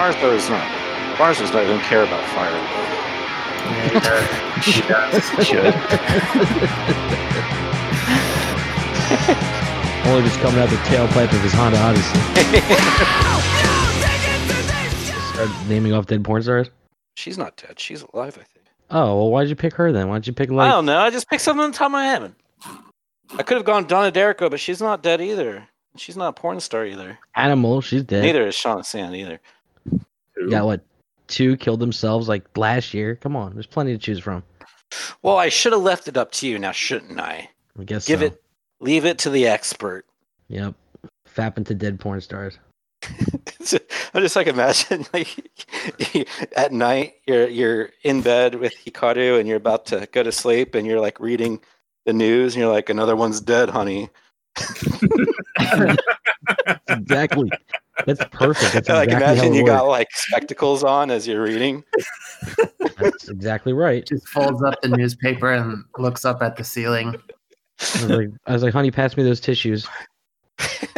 Marzo's not. Marzo's not even care about fire. Yeah, he does. Should. Only just coming out the tailpipe of his Honda Odyssey. Start naming off dead porn stars. She's not dead. She's alive, I think. Oh well, why'd you pick her then? Why'd you pick I don't know. I just picked something on top of my head. I could have gone Donna D'Errico, but she's not dead either. She's not a porn star either. Animal, she's dead. Neither is Shauna Sand either. Who? Got what? Two killed themselves like last year. Come on, there's plenty to choose from. Well, I should have left it up to you now, shouldn't I? I guess. Give so. it, leave it to the expert. Yep. Fapping to dead porn stars. I just like imagine like at night you're you're in bed with Hikaru and you're about to go to sleep and you're like reading the news and you're like another one's dead, honey. Exactly. That's perfect. That's like exactly imagine it you got like spectacles on as you're reading. That's exactly right. Just folds up the newspaper and looks up at the ceiling. I was like, I was like, honey, pass me those tissues.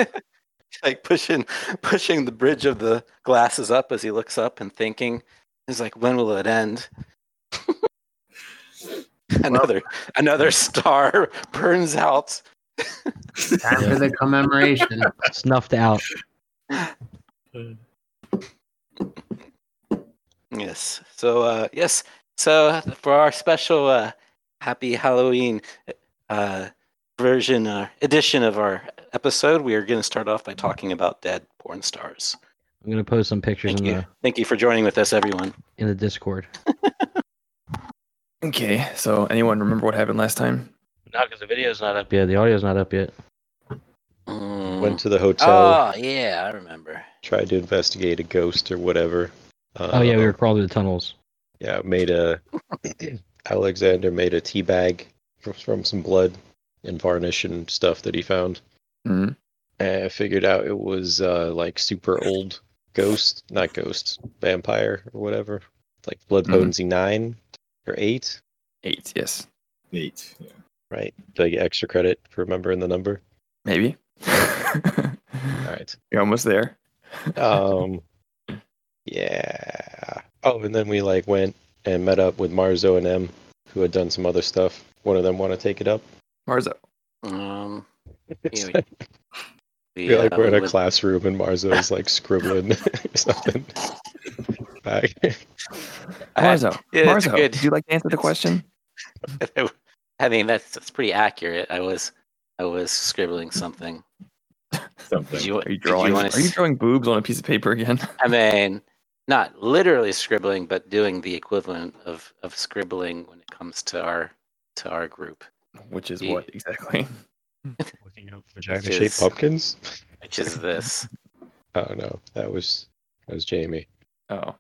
like pushing pushing the bridge of the glasses up as he looks up and thinking he's like when will it end another another star burns out Time for the commemoration. Snuffed out. Yes so uh yes so for our special uh happy halloween uh version uh edition of our episode we are going to start off by talking about dead porn stars I'm gonna post some pictures thank in you the thank you for joining with us everyone in the Discord. Okay, so anyone remember what happened last time? No, because the video's not up yet. The audio's not up yet. Mm. Went to the hotel, oh yeah i remember tried to investigate a ghost or whatever. Uh, Oh yeah, we were crawling through the tunnels. Yeah, made a Alexander made a tea bag from, from some blood and varnish and stuff that he found. hmm And I figured out it was uh, like super old ghost, not ghost, vampire or whatever, like blood Mhm. potency nine or eight, Eight, yes, Eight. Yeah. right? Do I get extra credit for remembering the number? maybe. All right. You're almost there. Um, yeah. Oh, and then we like went and met up with Marzo and M, who had done some other stuff. One of them want to take it up. Marzo. Um, It's we- like- we, feel like uh, we're in a would- classroom and Marzo is like scribbling something. Back. I- Marzo. yeah, it's Marzo. good. Would you like to answer the question? I mean, that's that's pretty accurate. I was I was scribbling something. Something. You, Are you drawing? wanna Are you drawing boobs on a piece of paper again? I mean, not literally scribbling, but doing the equivalent of of scribbling when it comes to our to our group, Which is Ye- what exactly? Hmm. Looking up vagina Which shaped is- pumpkins. which is this. Oh no, that was that was Jamie. Oh.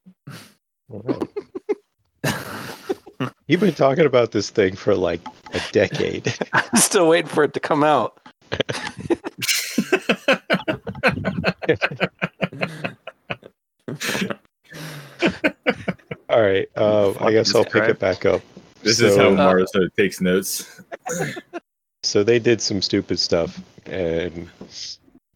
You've been talking about this thing for like a decade. I'm still waiting for it to come out. All right, uh, I guess I'll pick crap. it back up. This is how So- uh, Marzo uh, takes notes. So they did some stupid stuff, and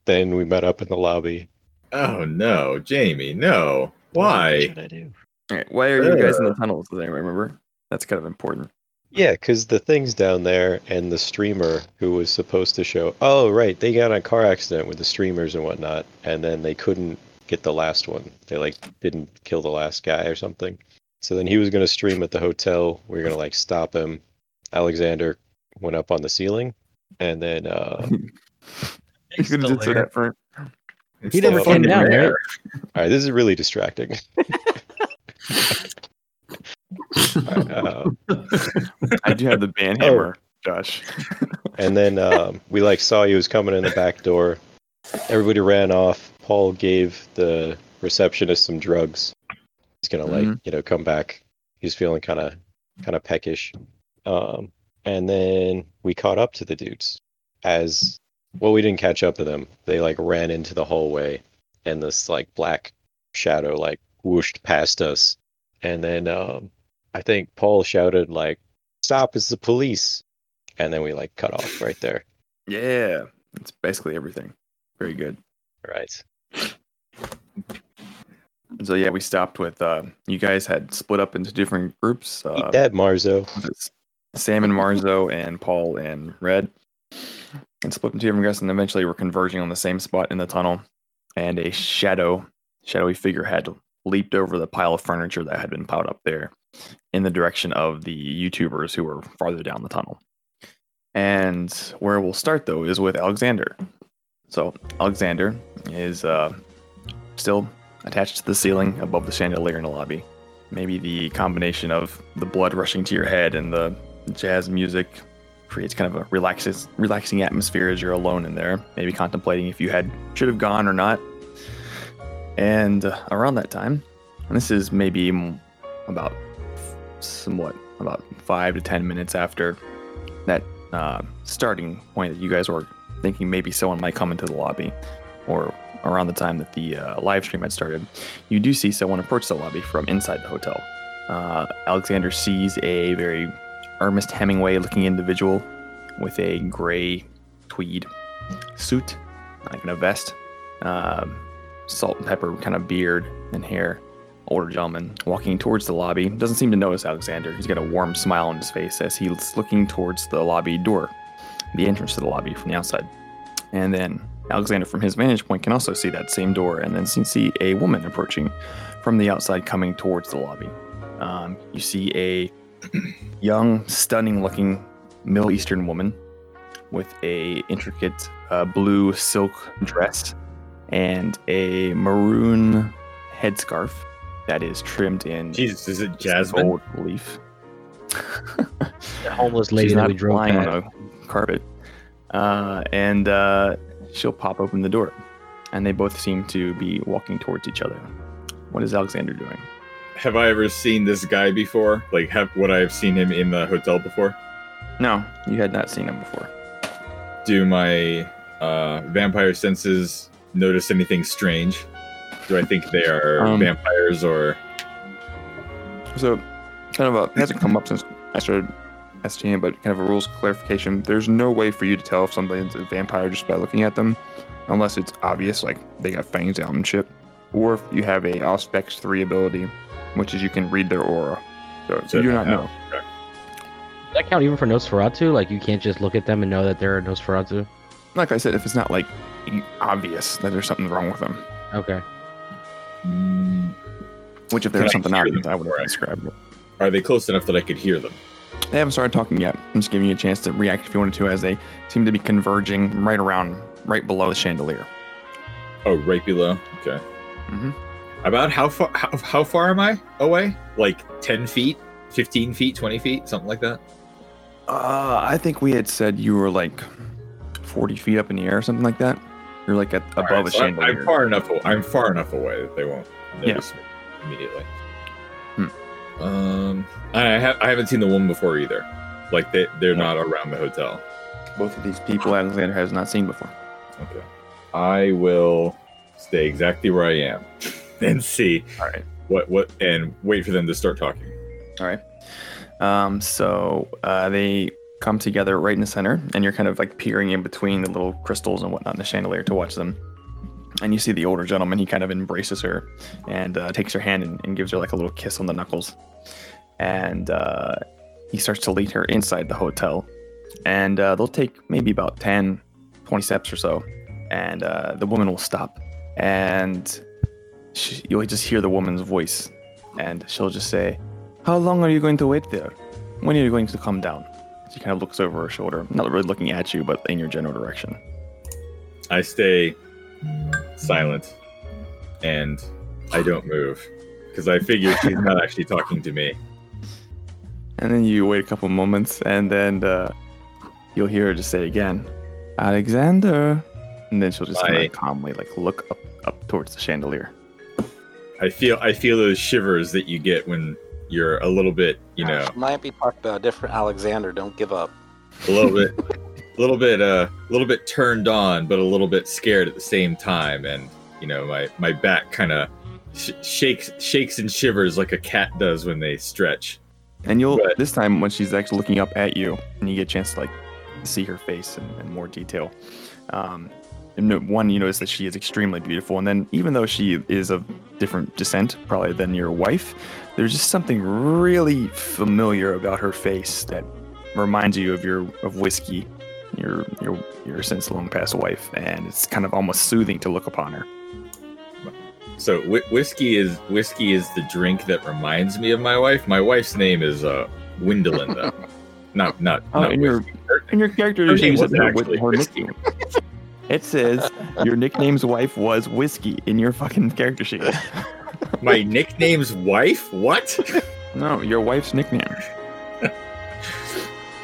then we met up in the lobby. Oh no, Jamie, no. Why? What should I do? All right. Why are you guys in the uh, tunnels? Does anyone remember? That's kind of important. Yeah, because the thing's down there, and the streamer who was supposed to show. Oh, right, they got in a car accident with the streamers and whatnot, and then they couldn't get the last one. They like didn't kill the last guy or something. So then he was gonna stream at the hotel. We were gonna like stop him. Alexander went up on the ceiling, and then uh, You could have just that for. It's He never still came fucking down, there. right? all right, this is really distracting. Uh, I do have the band Oh. hammer, Josh. And then um, we like saw he was coming in the back door. Everybody ran off. Paul gave the receptionist some drugs. He's gonna like Mhm. you know come back. He's feeling kind of kind of peckish. Um, and then we caught up to the dudes as well. We didn't catch up to them. They like ran into the hallway, and this like black shadow like whooshed past us. And then um, I think Paul shouted like, "Stop! It's the police!" And then we like cut off right there. Yeah, it's basically everything. Very good. Right. So yeah, we stopped with uh, you guys had split up into different groups. Eat Uh, that, Marzo. Sam and Marzo and Paul and Red, and split into different groups, and eventually we're converging on the same spot in the tunnel. And a shadow, shadowy figure had leaped over the pile of furniture that had been piled up there, in the direction of the YouTubers who were farther down the tunnel. And where we'll start though is with Alexander. So Alexander is uh, still attached to the ceiling above the chandelier in the lobby. Maybe the combination of the blood rushing to your head and the jazz music creates kind of a relaxes, relaxing atmosphere as you're alone in there, maybe contemplating if you had should have gone or not. And uh, around that time, this is maybe about somewhat about five to ten minutes after that uh, starting point that you guys were thinking maybe someone might come into the lobby, or around the time that the uh, live stream had started, you do see someone approach the lobby from inside the hotel. Uh, Alexander sees a very Ernest Hemingway looking individual with a gray tweed suit, like in a vest, um, salt and pepper kind of beard and hair. Older gentleman walking towards the lobby doesn't seem to notice Alexander. He's got a warm smile on his face as he's looking towards the lobby door, the entrance to the lobby from the outside. And then Alexander, from his vantage point, can also see that same door and then see- a woman approaching from the outside coming towards the lobby. Um, you see a young, stunning looking Middle Eastern woman with a intricate uh, blue silk dress and a maroon headscarf that is trimmed in Jesus, is it Jasmine? gold leaf. The homeless lady She's that not we drove lying past. on a carpet. Uh, and uh, she'll pop open the door. And they both seem to be walking towards each other. What is Alexander doing? Have I ever seen this guy before? Like, have would I have seen him in the hotel before? No, you had not seen him before. Do my uh, vampire senses notice anything strange? Do I think they are Um, vampires or? So, kind of a, it hasn't come up since I started STM, but kind of a rules clarification. There's no way for you to tell if somebody's a vampire just by looking at them, unless it's obvious, like they got fangs out and shit. Or if you have a Auspex 3 ability, which is you can read their aura. So, So you do not no. know. Does that count even for Nosferatu? Like you can't just look at them and know that they're a Nosferatu. Like I said, if it's not like obvious that there's something wrong with them, Okay. Mm, which if Can there's something them I would have described it. are they close enough that I could hear them? They haven't started talking yet. I'm just giving you a chance to react if you wanted to, as they seem to be converging right around, right below the chandelier. Oh, right below. Okay. Mhm. About how far? How, how far am I away? Like ten feet, fifteen feet, twenty feet, something like that. Uh, I think we had said you were like 40 feet up in the air or something like that. You're like at, above Alright, the so I'm, chandelier. I'm far enough. a- I'm far enough away that they won't notice me immediately. Hmm. Um, I have I haven't seen the woman before either. Like they they're not around the hotel. Both of these people Alexander has not seen before. Okay. I will stay exactly where I am and see All right. what what and wait for them to start talking. All right. Um, so uh, they come together right in the center, and you're kind of like peering in between the little crystals and whatnot in the chandelier to watch them. And you see the older gentleman, he kind of embraces her and uh, takes her hand and, and gives her like a little kiss on the knuckles. And uh, he starts to lead her inside the hotel. And uh, they'll take maybe about 10, 20 steps or so. And uh, the woman will stop. And she, you'll just hear the woman's voice. And she'll just say, how long are you going to wait there? When are you going to come down? She kind of looks over her shoulder, not really looking at you, but in your general direction. I stay silent and I don't move because I figure she's not actually talking to me. And then you wait a couple moments, and then uh, you'll hear her just say again, Alexander. And then she'll just kind of calmly like look up, up towards the chandelier. I feel I feel those shivers that you get when you're a little bit, you know, might be talking about a different Alexander. Don't give up. a little bit, a little bit, uh, a little bit turned on, but a little bit scared at the same time, and you know, my my back kind of sh- shakes shakes and shivers like a cat does when they stretch. And you'll Right. this time when she's actually looking up at you, and you get a chance to like see her face in, in more detail. Um, and one, you notice that she is extremely beautiful, and then even though she is of different descent, probably than your wife, there's just something really familiar about her face that reminds you of your of whiskey, your your your since long past wife, and it's kind of almost soothing to look upon her. So whi whiskey is whiskey is the drink that reminds me of my wife. My wife's name is uh Windolin though. not not, Oh, not and your and your character Her sheet name says wasn't her, actually her whiskey. nickname. It says your nickname's wife was whiskey in your fucking character sheet. My nickname's wife? What? No, your wife's nickname.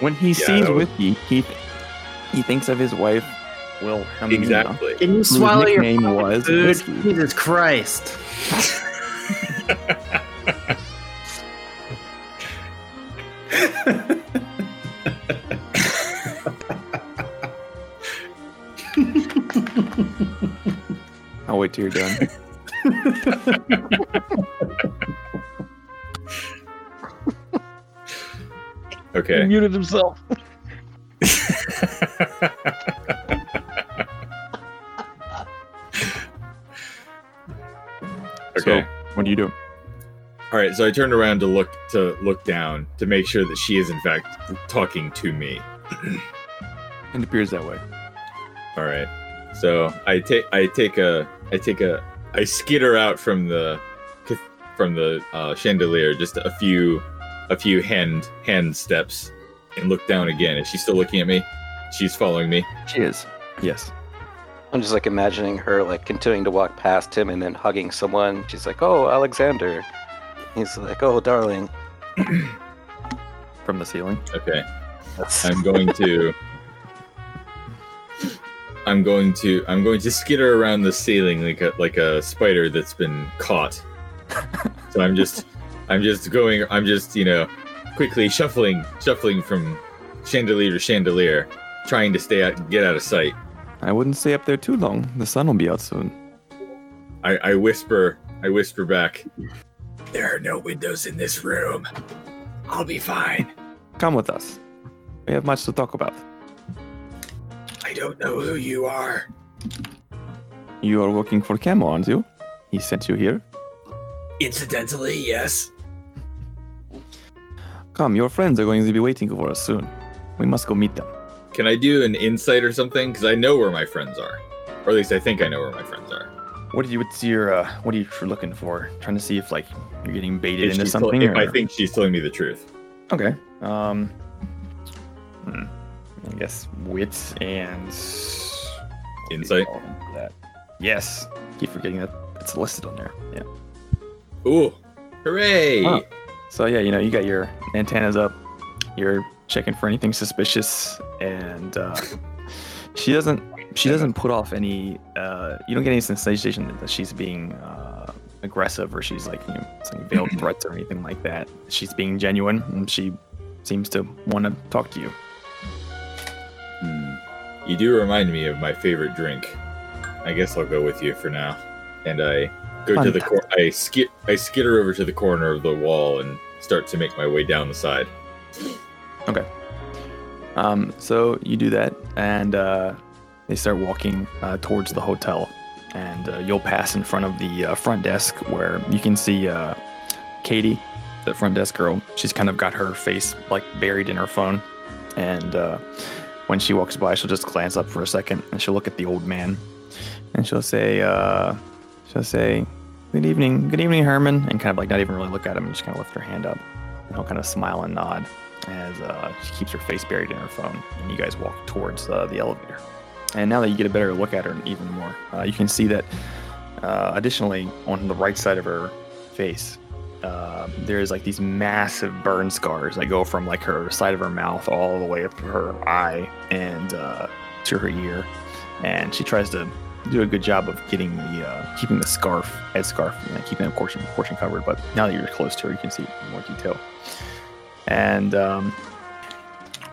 When he Yeah, sees whiskey, he he thinks of his wife. Will Hermina, exactly. Can you swallow your nickname was food? whiskey. Jesus Christ. wait till you're done. Okay. muted himself. Okay. What do you do? All right. So I turned around to look to look down to make sure that she is in fact talking to me. It appears that way. All right. So I take I take a I take a I skitter out from the from the uh, chandelier just a few a few hand hand steps and look down again. Is she still looking at me? She's following me. She is. Yes. I'm just like imagining her like continuing to walk past him and then hugging someone. She's like, "Oh, Alexander." He's like, "Oh, darling." From the ceiling. Okay. That's I'm going to I'm going to I'm going to skitter around the ceiling like a like a spider that's been caught. so I'm just I'm just going I'm just, you know, quickly shuffling shuffling from chandelier to chandelier, trying to stay out get out of sight. I wouldn't stay up there too long. The sun will be out soon. I, I whisper I whisper back. There are no windows in this room. I'll be fine. Come with us. We have much to talk about. I don't know who you are. You are working for Camo, aren't you? He sent you here. Incidentally, yes. Come, your friends are going to be waiting for us soon. We must go meet them. Can I do an insight or something? Because I know where my friends are, or at least I think I know where my friends are. What are you? What's your? Uh, what are you looking for? Trying to see if like you're getting baited If into she's tell- something. if I think she's telling me the truth. Okay. Um. hmm, I guess wits and Insight. That. Yes. Keep forgetting that it's listed on there. Yeah. Ooh, hooray! Oh. So yeah, you know, you got your antennas up. You're checking for anything suspicious, and uh, she doesn't. She doesn't put off any. Uh, you don't get any sensation that she's being uh, aggressive or she's like you know saying veiled threats or anything like that. She's being genuine, and she seems to want to talk to you. You do remind me of my favorite drink. I guess I'll go with you for now. And I go to the cor- I skit I skitter over to the corner of the wall and start to make my way down the side. Okay. Um, so you do that, and uh, they start walking uh, towards the hotel, and uh, you'll pass in front of the uh, front desk where you can see uh, Katie, the front desk girl. She's kind of got her face like buried in her phone, and uh, when she walks by, she'll just glance up for a second, and she'll look at the old man, and she'll say, uh, she'll say, "Good evening, good evening, Herman," and kind of like not even really look at him, and just kind of lift her hand up, and he'll kind of smile and nod as uh, she keeps her face buried in her phone, and you guys walk towards uh, the elevator. And now that you get a better look at her even more, uh, you can see that uh, additionally on the right side of her face, uh, there's like these massive burn scars that go from like her side of her mouth all the way up to her eye and uh, to her ear. And she tries to do a good job of getting the uh, keeping the scarf head scarf, you know, keeping the portion portion covered. But now that you're close to her, you can see more detail. And um,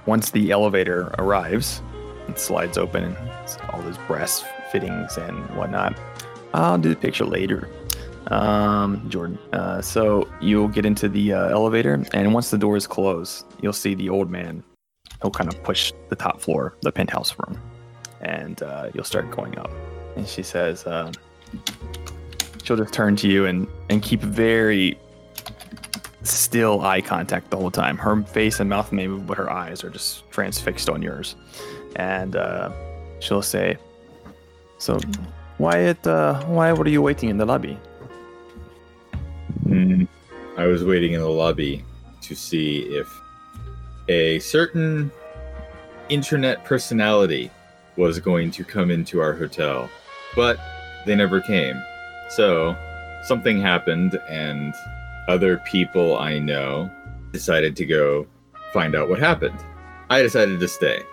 once the elevator arrives, it slides open and all those brass fittings and whatnot. I'll do the picture later, um, Jordan. Uh, so you'll get into the uh, elevator, and once the doors close, you'll see the old man. He'll kind of push the top floor, the penthouse room, and uh, you'll start going up. And she says, um, she'll just turn to you and, and keep very still eye contact the whole time. Her face and mouth may move, but her eyes are just transfixed on yours. And uh, she'll say, "So, Wyatt, uh, why were you waiting in the lobby?" Hmm. I was waiting in the lobby to see if a certain internet personality was going to come into our hotel, but they never came. So something happened, and other people I know decided to go find out what happened. I decided to stay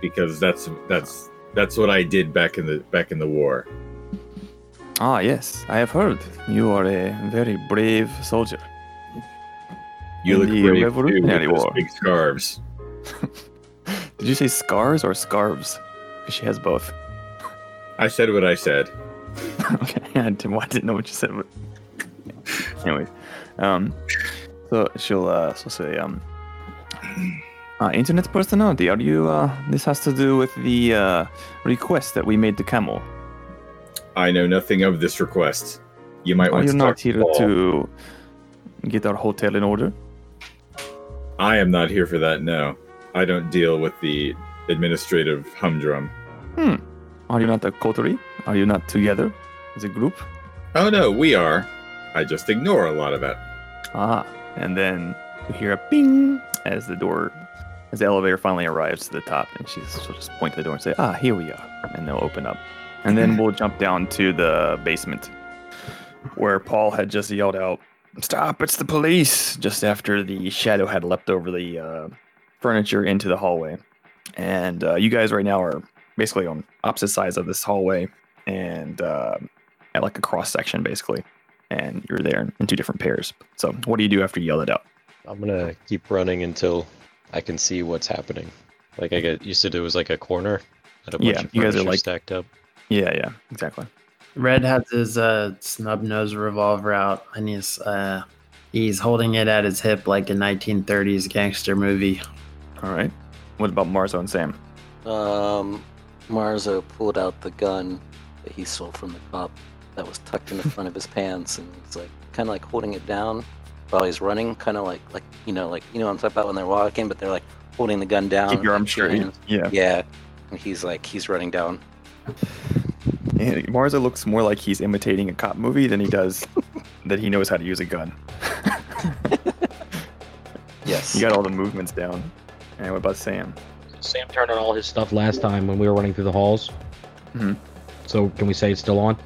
because that's that's that's what I did back in the back in the war. Ah, yes, I have heard you are a very brave soldier. You In look the brave Revolutionary War. big scarves. Did you say scars or scarves? 'Cause she has both. I said what I said. okay, I didn't, well, I didn't know what you said. But... Anyways, um, so she'll uh, she'll say, um, uh, internet personality. Are you? Uh, this has to do with the uh, request that we made to Camel. I know nothing of this request. You might Are want you to not talk to here Paul. to get our hotel in order? I am not here for that. No, I don't deal with the administrative humdrum. Hmm. Are you not a coterie? Are you not together as a group? Oh no, we are. I just ignore a lot of it. Ah, and then you hear a ping as the door, as the elevator finally arrives to the top, and she's, she'll just point to the door and say, "Ah, here we are," and they'll open up, and then we'll jump down to the basement, where Paul had just yelled out, "Stop! It's the police!" Just after the shadow had leapt over the uh, furniture into the hallway, and uh, you guys right now are basically on opposite sides of this hallway, and uh, at like a cross section, basically and you're there in two different pairs. So, what do you do after you yell it out? I'm gonna keep running until I can see what's happening. Like I get used to do it was like a corner. A bunch Yeah, of you guys are like- stacked up. Yeah, yeah, exactly. Red has his uh, snub nose revolver out, and he's uh, he's holding it at his hip like a 1930s gangster movie. All right. What about Marzo and Sam? Um, Marzo pulled out the gun that he stole from the cop that was tucked in the front of his pants, and he's like kind of like holding it down while he's running, kind of like like you know like you know what I'm talking about when they're walking, but they're like holding the gun down. Keep your arm straight. Yeah. Yeah, and he's like he's running down. Yeah, Marzo looks more like he's imitating a cop movie than he does that he knows how to use a gun. Yes. You got all the movements down. And what about Sam? Sam turned on all his stuff last time when we were running through the halls. Mhm. So can we say it's still on?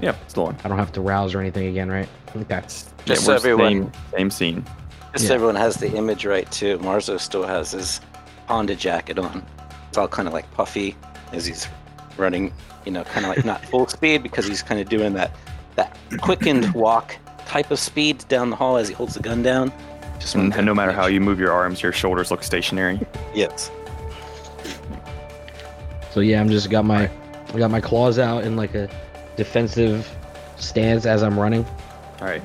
Yeah, still on. I don't have to rouse or anything again, right? Okay. Just Yeah, so everyone, Same, same scene. just Yeah. everyone has the image right too. Marzo still has his Honda jacket on. It's all kind of like puffy as he's running. You know, kind of like not full speed because he's kind of doing that that quickened walk type of speed down the hall as he holds the gun down. Just And, and no matter how you move your arms, your shoulders look stationary. Yes. So yeah, I'm just got my I got my claws out in like a defensive stance as I'm running. All right.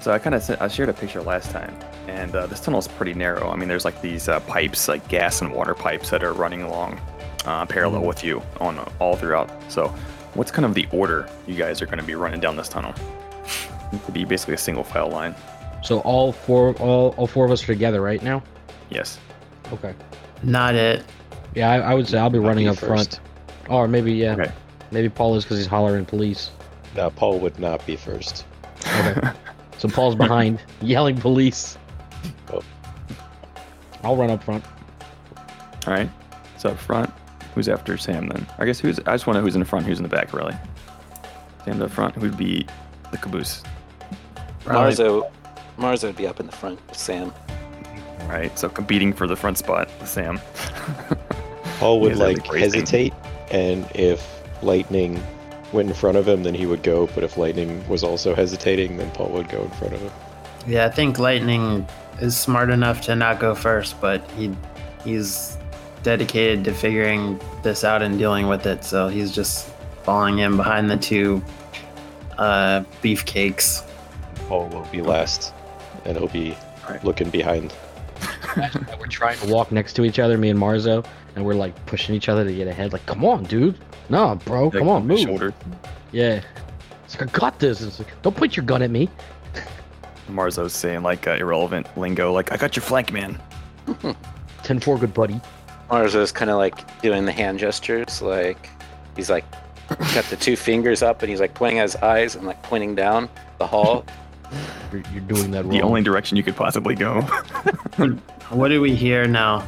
So I kind of I shared a picture last time, and uh, this is pretty narrow. I mean, there's like these uh, pipes, like gas and water pipes, that are running along uh, parallel Mhm. with you on uh, all throughout. So, what's kind of the order you guys are going to be running down this tunnel? It could be basically a single file line. So all four all, all four of us are together right now? Yes. Okay. Not it. Yeah, I, I would say I'll be I'll running be up front. Or maybe yeah. Okay. Maybe Paul is because he's hollering police. No, Paul would not be first. Okay. so Paul's behind, yelling police. Oh. I'll run up front. All right. So up front, who's after Sam then? I guess who's? I just want to know who's in the front, who's in the back, really. Sam up front. Who'd be the caboose? Probably- Marzo, Marzo would be up in the front with Sam. All right. So competing for the front spot, with Sam. Paul would like hesitate, and if lightning went in front of him, then he would go. But if lightning was also hesitating, then Paul would go in front of him. Yeah, I think Lightning is smart enough to not go first, but he he's dedicated to figuring this out and dealing with it. So he's just falling in behind the two uh, beefcakes. Paul will be last, and he'll be Right. looking behind. We're trying to walk next to each other, me and Marzo, and we're like pushing each other to get ahead. Like, come on, dude. No, bro, Like, come on, move. Shoulder. Yeah. It's like, I got this. It's like, don't point your gun at me. Marzo's saying like uh, irrelevant lingo, like I got your flank, man. 10 4, good buddy. Marzo's kind of like doing the hand gestures, like he's like got the two fingers up and he's like pointing at his eyes and like pointing down the hall. You're, you're doing that wrong. The only direction you could possibly go. What do we hear now?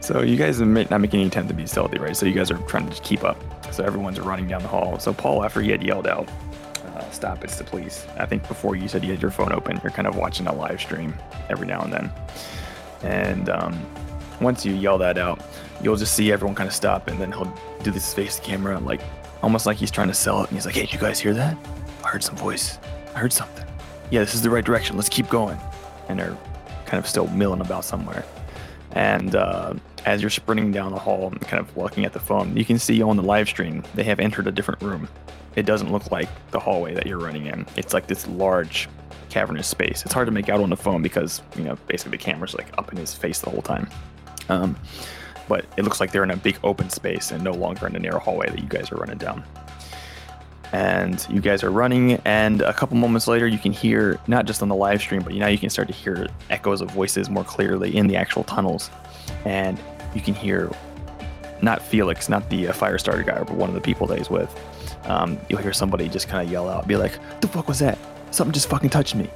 So you guys are not making any attempt to be stealthy, right? So you guys are trying to just keep up. So everyone's running down the hall. So Paul, after he had yelled out, uh, "Stop! It's the police!" I think before you said you had your phone open, you're kind of watching a live stream every now and then. And um, once you yell that out, you'll just see everyone kind of stop, and then he'll do this face to camera, like almost like he's trying to sell it. And he's like, "Hey, did you guys hear that? I heard some voice. I heard something. Yeah, this is the right direction. Let's keep going." And they're kind of still milling about somewhere. And uh, as you're sprinting down the hall and kind of looking at the phone, you can see on the live stream they have entered a different room. It doesn't look like the hallway that you're running in. It's like this large cavernous space. It's hard to make out on the phone because you know basically the camera's like up in his face the whole time. Um, but it looks like they're in a big open space and no longer in the narrow hallway that you guys are running down. And you guys are running, and a couple moments later, you can hear not just on the live stream, but now you can start to hear echoes of voices more clearly in the actual tunnels. And you can hear not Felix, not the uh, fire starter guy, but one of the people that he's with. Um, you'll hear somebody just kind of yell out, be like, "The fuck was that? Something just fucking touched me.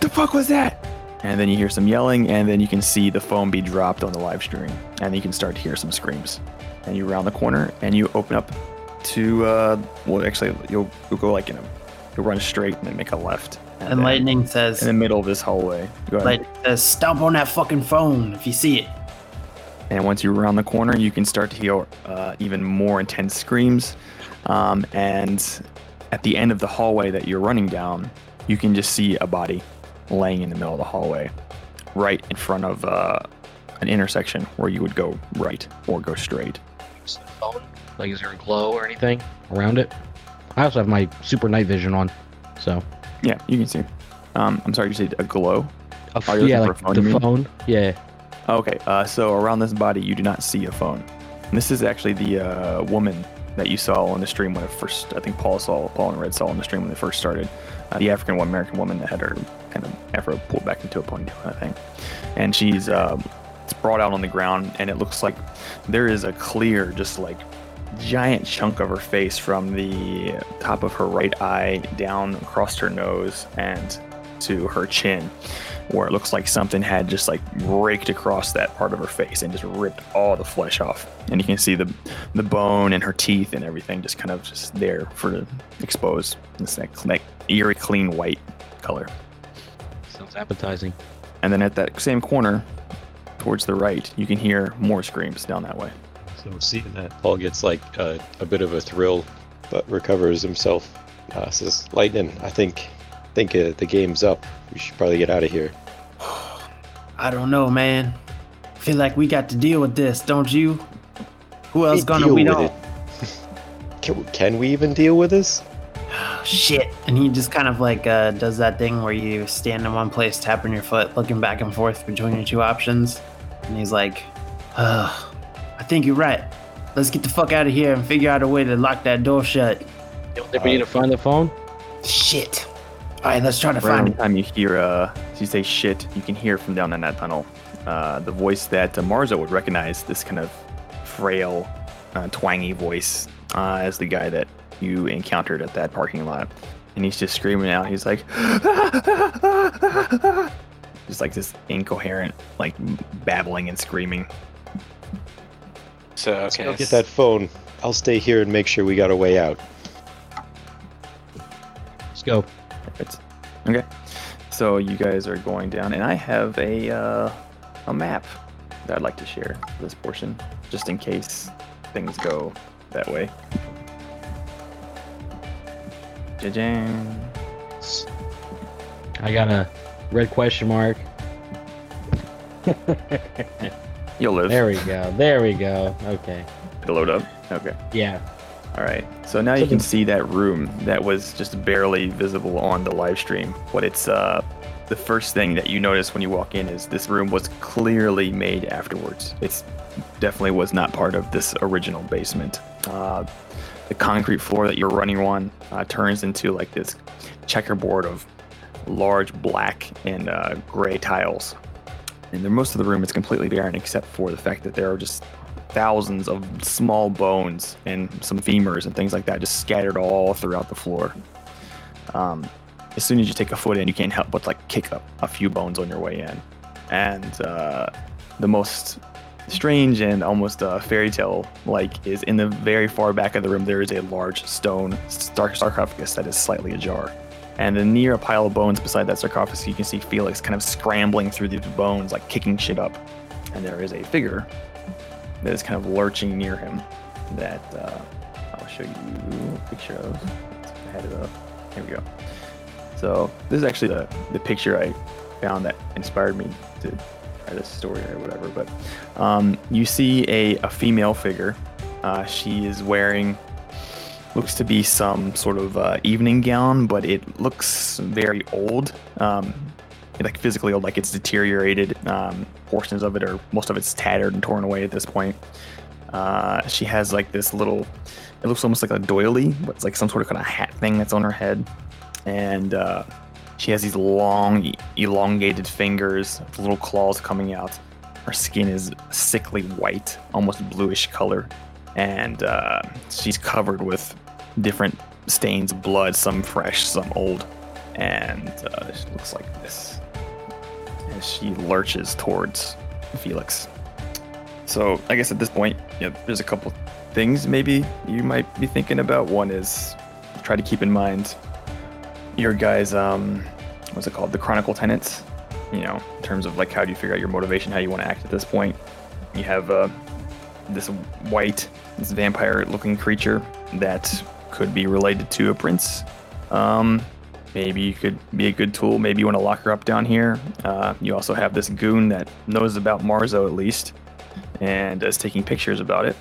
The fuck was that?" And then you hear some yelling, and then you can see the phone be dropped on the live stream, and you can start to hear some screams. And you round the corner, and you open up to uh, well, actually, you'll you'll go like you know, you'll run straight and then make a left. And then Lightning says, in the middle of this hallway. Go ahead. Lightning says, stomp on that fucking phone if you see it. And once you round the corner, you can start to hear uh, even more intense screams. Um, and at the end of the hallway that you're running down, you can just see a body laying in the middle of the hallway, right in front of uh, an intersection where you would go right or go straight. Is? Like, is there a glow or anything around it? I also have my super night vision on. So, Yeah, you can see. Um, I'm sorry, you said a glow. a Are yeah, like phone, the phone. Yeah. Okay, uh, so around this body, you do not see a phone. And this is actually the uh, woman that you saw on the stream when it first, I think Paul saw, Paul and Red saw on the stream when they first started. Uh, the African American woman that had her kind of afro pulled back into a ponytail, I think. And she's um, it's brought out on the ground, and it looks like there is a clear, just like giant chunk of her face from the top of her right eye down across her nose and to her chin where it looks like something had just like raked across that part of her face and just ripped all the flesh off. And you can see the the bone and her teeth and everything just kind of just there for exposed. It's that, that eerie, clean white color. Sounds appetizing. And then at that same corner, towards the right, you can hear more screams down that way. So seeing that, Paul gets like a, a bit of a thrill, but recovers himself. Uh, says, "Lightning, I think, think uh, the game's up. We should probably get out of here." I don't know, man. Feel like we got to deal with this, don't you? Who else We gonna deal we with don't? it. Can, can we even deal with this? Shit. And he just kind of like uh, does that thing where you stand in one place, tapping your foot, looking back and forth between your two options. And he's like, uh, I think you're right. Let's get the fuck out of here and figure out a way to lock that door shut. Don't think we need to find the phone? Shit. All right, let's try to Right find every it. time you hear, uh, as you say shit, you can hear from down in that tunnel uh, the voice that uh, Marzo would recognize, this kind of frail, uh, twangy voice, uh, as the guy that you encountered at that parking lot. And he's just screaming out. He's like, just like this incoherent, like babbling and screaming. So Let's okay, go get that phone. I'll stay here and make sure we got a way out. Let's go. Perfect. Okay. So you guys are going down, and I have a uh, a map that I'd like to share this portion, just in case things go that way. Ja-jang. I got a red question mark. You'll live. There we go. There we go. Okay. It'll load up. Okay. Yeah. All right. So now you can see that room that was just barely visible on the live stream. But it's uh, the first thing that you notice when you walk in is this room was clearly made afterwards. It's definitely was not part of this original basement. Uh, the concrete floor that you're running on uh, turns into like this checkerboard of large black and uh, gray tiles. And the most of the room is completely barren except for the fact that there are just thousands of small bones and some femurs and things like that just scattered all throughout the floor. Um, as soon as you take a foot in, you can't help but like kick up a few bones on your way in. And uh, the most strange and almost uh, fairy tale like is in the very far back of the room, there is a large stone star- sarcophagus that is slightly ajar. And then near a pile of bones beside that sarcophagus, you can see Felix kind of scrambling through these bones, like kicking shit up. And there is a figure that is kind of lurching near him that uh, I'll show you a picture of. It up. Here we go. So this is actually the, the picture I found that inspired me to write this story or whatever. But um, you see a, a female figure. Uh, she is wearing looks to be some sort of uh, evening gown, but it looks very old. Um, like physically old, like it's deteriorated. Um, portions of it are most of it's tattered and torn away at this point. Uh, she has like this little, it looks almost like a doily, but it's like some sort of kind of hat thing that's on her head, and uh, she has these long, elongated fingers, little claws coming out. Her skin is sickly white, almost bluish color, and uh, she's covered with different stains of blood, some fresh, some old, and uh, she looks like this as she lurches towards Felix. So I guess at this point, you know, there's a couple things maybe you might be thinking about. One is try to keep in mind your guys' um, what's it called, the Chronicle Tenets. You know, in terms of like how do you figure out your motivation, how you want to act at this point. You have uh, this white, this vampire-looking creature that could be related to a prince. Um, maybe you could be a good tool. Maybe you want to lock her up down here. Uh, you also have this goon that knows about Marzo at least, and is taking pictures about it.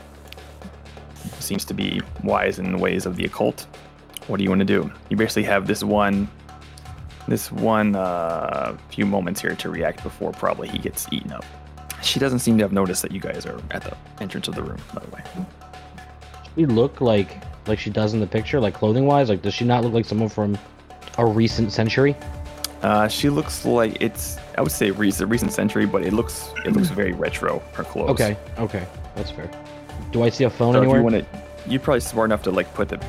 Seems to be wise in the ways of the occult. What do you want to do? You basically have this one, this one uh, few moments here to react before probably he gets eaten up. She doesn't seem to have noticed that you guys are at the entrance of the room. By the way, She look like like she does in the picture, like clothing wise. Like, does she not look like someone from a recent century? uh, she looks like it's. I would say recent, recent century, but it looks it looks very retro. Her clothes. Okay, okay, that's fair. Do I see a phone So anywhere? you want to, you're probably smart enough to like put the.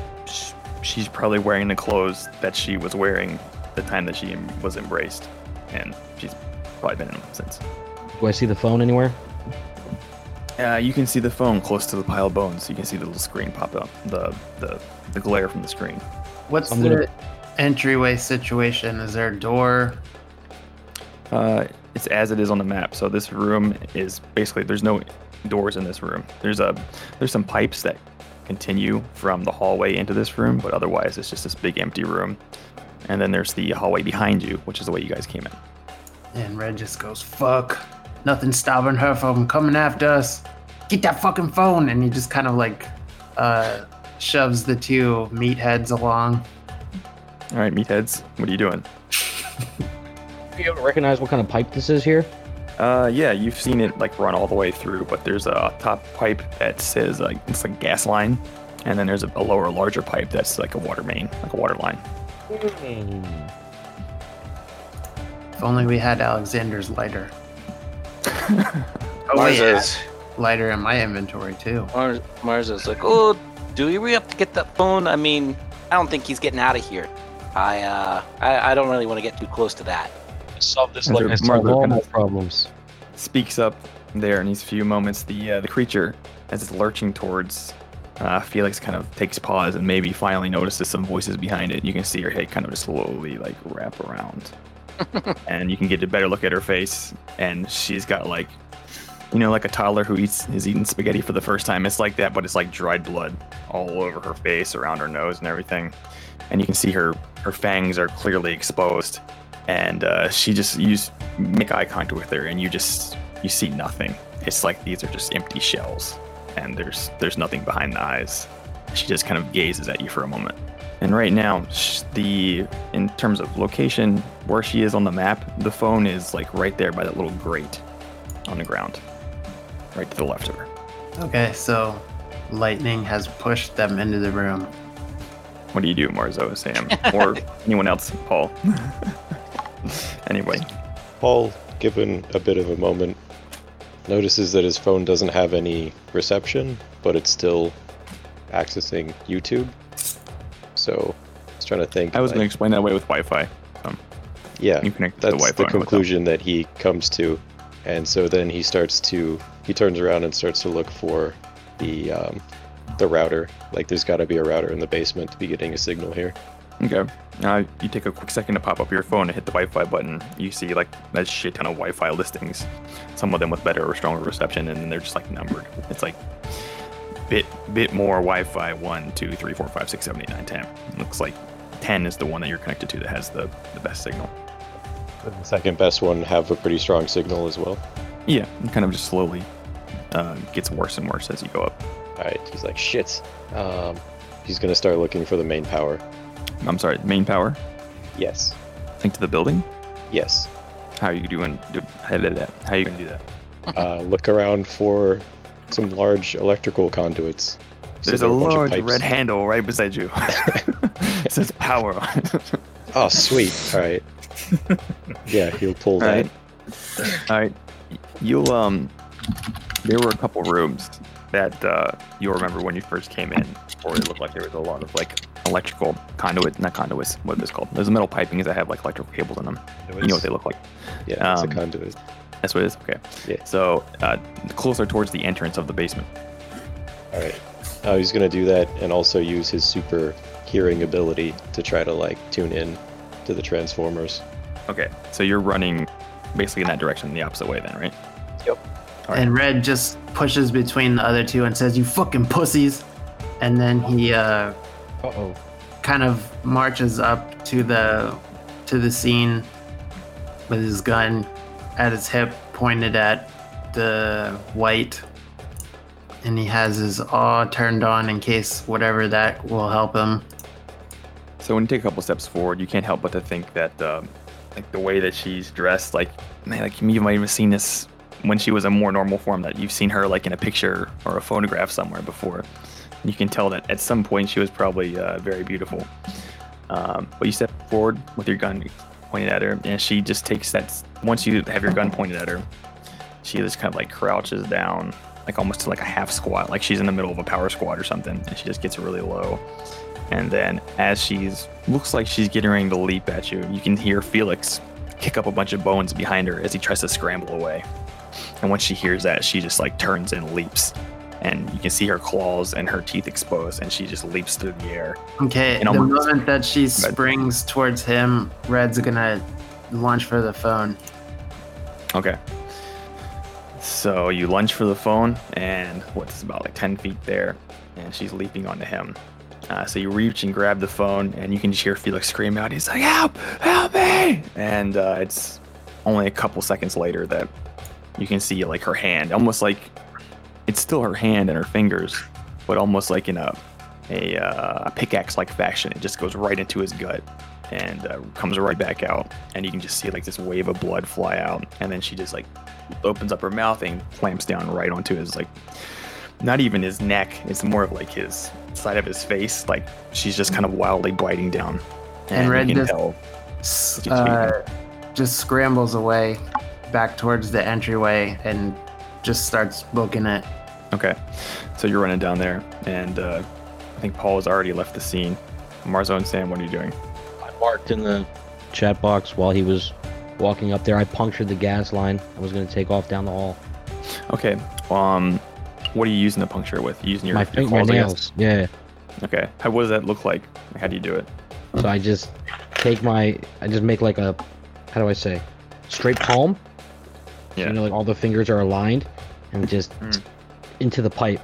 Sh- She's probably wearing the clothes that she was wearing the time that she was embraced, and she's probably been in them since. Do I see the phone anywhere? Uh, you can see the phone close to the pile of bones. You can see the little screen pop up, the the the glare from the screen. What's I'm the gonna- entryway situation? Is there a door? Uh, it's as it is on the map. So this room is basically there's no doors in this room. There's a there's some pipes that continue from the hallway into this room, but otherwise it's just this big empty room. And then there's the hallway behind you, which is the way you guys came in. And Red just goes, fuck. Nothing's stopping her from coming after us. Get that fucking phone. And he just kind of like uh, shoves the two meatheads along. All right, meatheads, what are you doing? Are you able to recognize what kind of pipe this is here? Uh, yeah, you've seen it like run all the way through, but there's a top pipe that says like it's like gas line, and then there's a, a lower, larger pipe that's like a water main, like a water line. If only we had Alexander's lighter. oh, wait, Marzo's, lighter in my inventory too. Mar- Marzo's like, oh, do we really have to get that phone? I mean, I don't think he's getting out of here. I, uh, I, I don't really want to get too close to that. Solve this And like there- I solve Martha all kind my of- problems. Speaks up there in these few moments. The uh, the creature, as it's lurching towards uh, Felix, kind of takes pause and maybe finally notices some voices behind it. You can see her head kind of just slowly like wrap around, and you can get a better look at her face. And she's got like, you know, like a toddler who eats is eating spaghetti for the first time. It's like that, but it's like dried blood all over her face, around her nose, and everything. And you can see her her fangs are clearly exposed and uh, she just you just make eye contact with her and you just you see nothing it's like these are just empty shells and there's there's nothing behind the eyes She just kind of gazes at you for a moment. And right now, the in terms of location, where she is on the map, the phone is like right there by that little grate on the ground, right to the left of her. Okay, so lightning has pushed them into the room. What do you do, Marzo, Sam, or anyone else, Paul? anyway, Paul, given a bit of a moment, notices that his phone doesn't have any reception, but it's still accessing YouTube. So, I was trying to think. I was like, going to explain that way with Wi-Fi. yeah, You connect the that's Wi-Fi. the conclusion that he comes to, and so then he starts to he turns around and starts to look for the um, the router. Like, there's got to be a router in the basement to be getting a signal here. Okay. Uh, you take a quick second to pop up your phone and hit the Wi-Fi button. You see like a shit ton of Wi-Fi listings. Some of them with better or stronger reception, and then they're just like numbered. It's like bit bit more Wi-Fi one, two, three, four, five, six, seven, eight, nine, ten. Looks like ten is the one that you're connected to that has the, the best signal. The second best one have a pretty strong signal as well. Yeah, it kind of just slowly uh, gets worse and worse as you go up. All right, he's like shit. Um, he's gonna start looking for the main power. I'm sorry, main power. Yes, Think to the building. yes. How are you doing? Do, how did that? How are you gonna do that? Uh, look around for some large electrical conduits. So There's there a are bunch of large pipes. red handle right beside you. it says power on it. Oh, sweet. All right. Yeah, he'll pull All that. right. All right. You'll um. There were a couple rooms that uh, you'll remember when you first came in, or it looked like there was a lot of like electrical conduit, not conduits. What is it called? There's metal pipings that have like electrical cables in them. You know what they look like. Yeah, it's um, a conduit. That's what it is. Okay. Yeah. So uh, closer towards the entrance of the basement. All right. Uh, he's gonna do that and also use his super hearing ability to try to like tune in to the transformers. Okay. So you're running basically in that direction, the opposite way, then, right? Alright. And Red just pushes between the other two and says, "You fucking pussies!" And then he uh, Uh oh. kind of marches up to the to the scene with his gun at his hip, pointed at the white, and he has his awe turned on in case whatever that will help him. So when you take a couple steps forward, you can't help but to think that, um, like the way that she's dressed, like man, like you might have seen this when she was a more normal form. That you've seen her like in a picture or a photograph somewhere before. You can tell that at some point she was probably uh, very beautiful. Um, but you step forward with your gun pointed at her, and she just takes that. Once you have your gun pointed at her, she just kind of like crouches down, like almost to like a half squat, like she's in the middle of a power squat or something, and she just gets really low. And then as she's looks like she's getting ready to leap at you, you can hear Felix kick up a bunch of bones behind her as he tries to scramble away. And once she hears that, she just like turns and leaps. And you can see her claws and her teeth exposed, and she just leaps through the air. Okay, And the almost- moment that she springs towards him, Red's gonna launch for the phone. Okay. So you lunge for the phone, and what's about like 10 feet there, and she's leaping onto him. Uh, so you reach and grab the phone, and you can just hear Felix scream out. He's like, "Help! Help me!" And uh, it's only a couple seconds later that you can see like her hand, almost like it's still her hand and her fingers, but almost like in a a, uh, pickaxe-like fashion. It just goes right into his gut and uh, comes right back out, and you can just see like this wave of blood fly out, and then she just like opens up her mouth and clamps down right onto his like not even his neck. It's more of like his side of his face. Like she's just kind of wildly biting down. And you Red just- tell S- Did you- Uh, just scrambles away back towards the entryway and just starts booking it. Okay so you're running down there and uh, i think paul has already left the scene marzo and sam what are you doing I marked in the chat box while he was walking up there. I punctured the gas line. I was gonna take off down the hall. okay um what are you using the puncture with you using your, my your claws, nails. Yeah. okay how what does that look like how do you do it So I just take my. I just make like a. How do I say? Straight palm. So, Yeah. you know, like all the fingers are aligned, and just Mm. Into the pipe.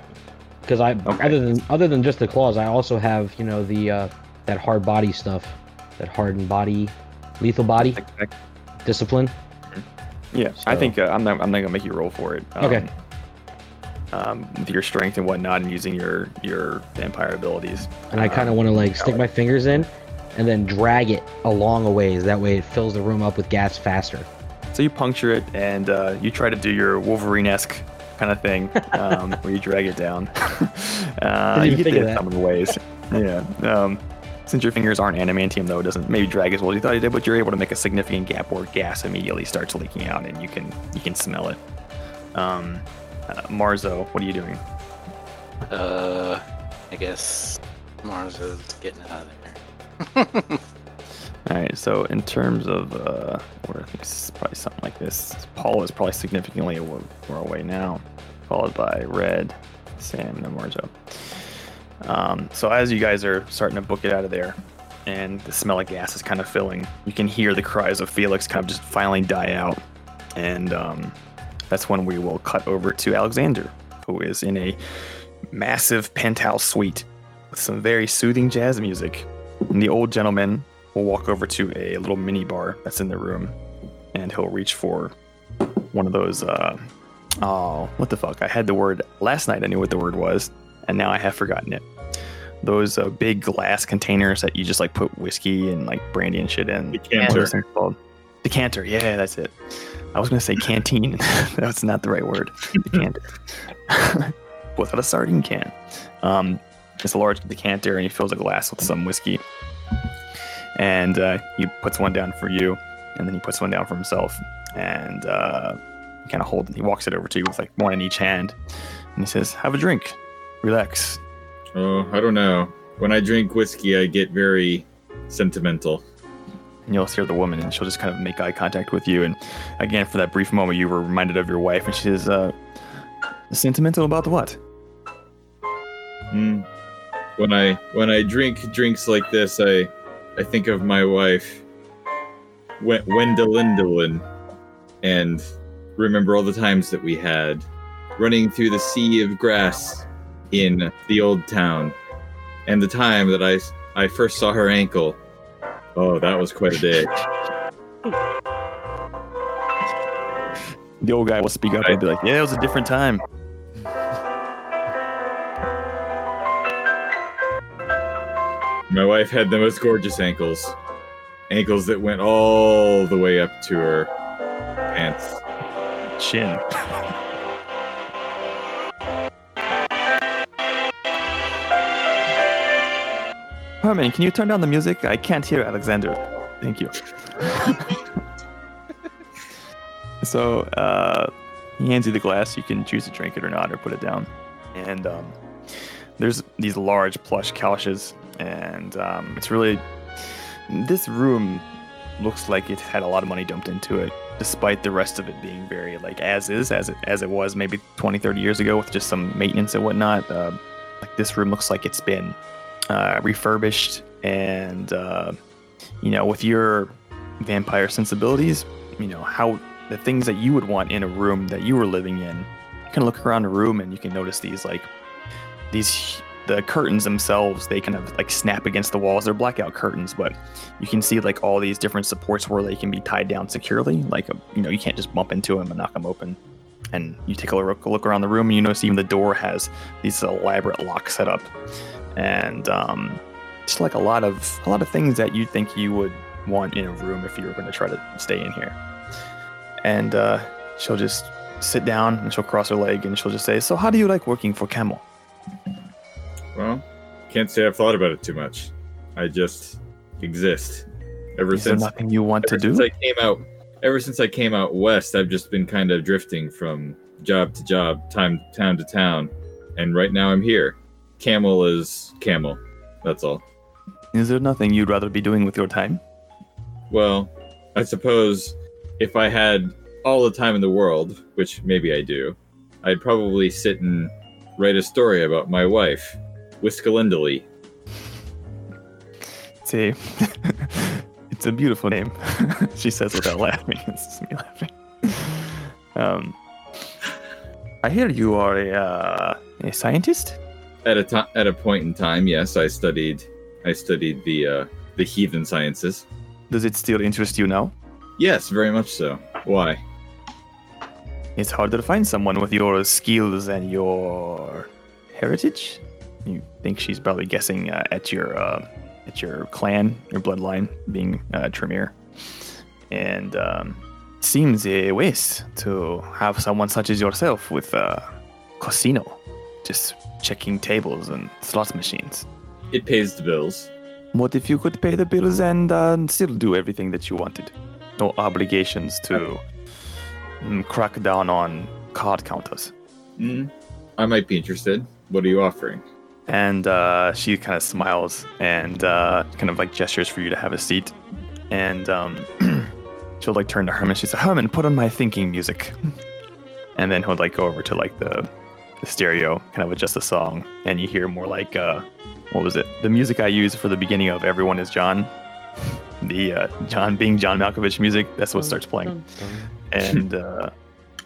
Because I, Okay. other than other than just the claws, I also have you know the uh, that hard body stuff, that hardened body, lethal body discipline. yeah i think uh, i'm not i'm not gonna make you roll for it Um, Okay. um, with your strength and whatnot, and using your your vampire abilities. And I kind of Um, want to like stick my fingers in and then drag it along long a ways. That way it fills the room up with gas faster. So you puncture it, and uh, you try to do your Wolverine-esque kind of thing, um, where you drag it down. uh, Didn't you even get think of it that. some of the ways. Yeah. Um, since your fingers aren't adamantium, though, it doesn't maybe drag as well as you thought it did, but you're able to make a significant gap where gas immediately starts leaking out, and you can you can smell it. Um, uh, Marzo, what are you doing? Uh, I guess Mars is getting out of there. All right, so in terms of, uh, or I think is probably something like this. Paul is probably significantly more away now, followed by Red, Sam, and Marzo. Um, so as you guys are starting to book it out of there, and the smell of gas is kind of filling, you can hear the cries of Felix kind of just finally die out, and um, that's when we will cut over to Alexander, who is in a massive penthouse suite with some very soothing jazz music. And the old gentleman will walk over to a little mini bar that's in the room and he'll reach for one of those uh oh what the fuck? I had the word last night i knew what the word was and now i have forgotten it. Those uh, big glass containers that you just like put whiskey and like brandy and shit in. Decanter. Called? decanter yeah that's it. I was gonna say canteen. That's not the right word. Decanter. Without a sardine can. Um it's a large decanter and he fills a glass with some whiskey and uh, he puts one down for you, and then he puts one down for himself, and uh, he kind of hold. He walks it over to you with like one in each hand, and he says, "Have a drink, relax." Oh, I don't know. When I drink whiskey, I get very sentimental. And you'll hear the woman, and she'll just kind of make eye contact with you, and again, for that brief moment, you were reminded of your wife, and she says, uh, "Sentimental about the what?" Hmm. When I when I drink drinks like this, I I think of my wife, Wen- Wendelindolin, and remember all the times that we had running through the sea of grass in the old town, and the time that I I first saw her ankle. Oh, that was quite a day. The old guy will speak up and be like, "Yeah, it was a different time." My wife had the most gorgeous ankles. Ankles that went all the way up to her pants. Chin. Herman, can you turn down the music? I can't hear Alexander. Thank you. so, uh, he hands you the glass. You can choose to drink it or not, or put it down. And um, there's these large plush couches, and um, it's really this room looks like it had a lot of money dumped into it despite the rest of it being very like as is as it as it was maybe 20 30 years ago with just some maintenance and whatnot. Uh, like this room looks like it's been uh, refurbished and uh, you know with your vampire sensibilities you know how the things that you would want in a room that you were living in you can look around a room and you can notice these like these the curtains themselves they kind of like snap against the walls. They're blackout curtains but you can see like all these different supports where they can be tied down securely. Like uh, you know you can't just bump into them and knock them open. And you take a look, look around the room and you notice even the door has these elaborate locks set up. And um, just like a lot of a lot of things that you think you would want in a room if you were going to try to stay in here. And uh, she'll just sit down and she'll cross her leg and she'll just say so how do you like working for camel Well, can't say I've thought about it too much. I just exist. Ever is there since nothing you want to do I came out ever since I came out west, I've just been kind of drifting from job to job, time town to town. And right now I'm here. Camel is camel. That's all. is there nothing you'd rather be doing with your time Well, I suppose if I had all the time in the world, which maybe I do, I'd probably sit and write a story about my wife, Whiskalindally. It's a, it's a beautiful name. she says without laughing. It's just me laughing. Um, I hear you are a, uh, a scientist. At a time, at a point in time, yes, I studied, I studied the uh, the heathen sciences. Does it still interest you now? Yes, very much so. Why? it's harder to find someone with your skills and your heritage. You think she's probably guessing uh, at your uh, at your clan, your bloodline, being uh, Tremere, and um, seems a waste to have someone such as yourself with uh, casino, just checking tables and slot machines. It pays the bills. What if you could pay the bills and uh, still do everything that you wanted? No obligations to mm, crack down on card counters. Mm, I might be interested. What are you offering? And uh, she kind of smiles and uh, kind of like gestures for you to have a seat. And um, she'll like turn to Herman. She says, "Herman, put on my thinking music." And then he'll like go over to like the, the stereo, kind of adjust the song, and you hear more like uh, what was it? The music I use for the beginning of "Everyone Is John." The uh, John being John Malkovich music. That's what starts playing and uh,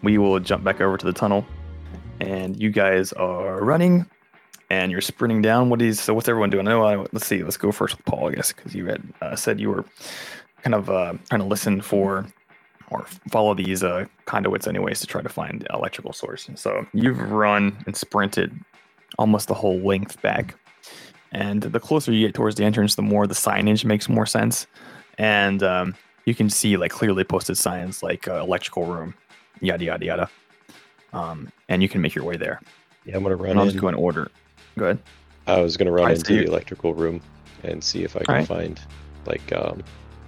we will jump back over to the tunnel. And you guys are running, and you're sprinting down. What is so? What's everyone doing? No, I, let's see. Let's go first with Paul, I guess, because you had uh, said you were kind of uh, trying to listen for or follow these uh, conduits, anyways, to try to find electrical source. So you've run and sprinted almost the whole length back. And the closer you get towards the entrance, the more the signage makes more sense. And um, you can see like clearly posted signs like uh, electrical room, yada yada yada. Um, and you can make your way there. Yeah, I'm gonna And run I'll in. just go in order. Go ahead. I was gonna run Alright, into the electrical room and see if I can Alright. find like um,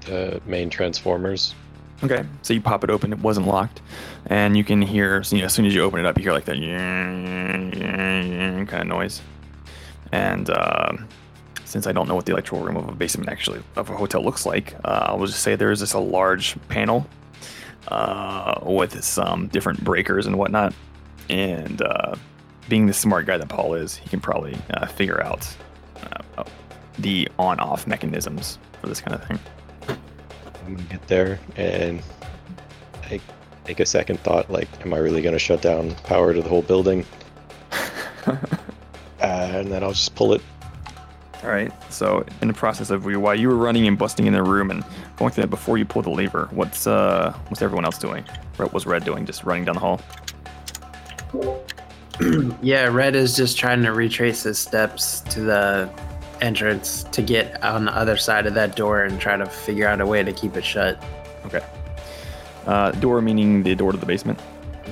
the main transformers. Okay, so you pop it open. It wasn't locked, and you can hear. You know, as soon as you open it up, you hear like that kind of noise. And um, since I don't know what the electrical room of a basement actually of a hotel looks like, uh, I will just say there is just a large panel uh, with some different breakers and whatnot. And uh, being the smart guy that Paul is, he can probably uh, figure out uh, the on-off mechanisms for this kind of thing. I'm gonna get there and I take a second thought. Like, am I really gonna shut down power to the whole building? and then I'll just pull it. All right. So, in the process of while you were running and busting in the room and going through that before you pull the lever, what's uh what's everyone else doing? What was Red doing? Just running down the hall. yeah, Red is just trying to retrace his steps to the entrance to get on the other side of that door and try to figure out a way to keep it shut. Okay. Uh, door meaning the door to the basement.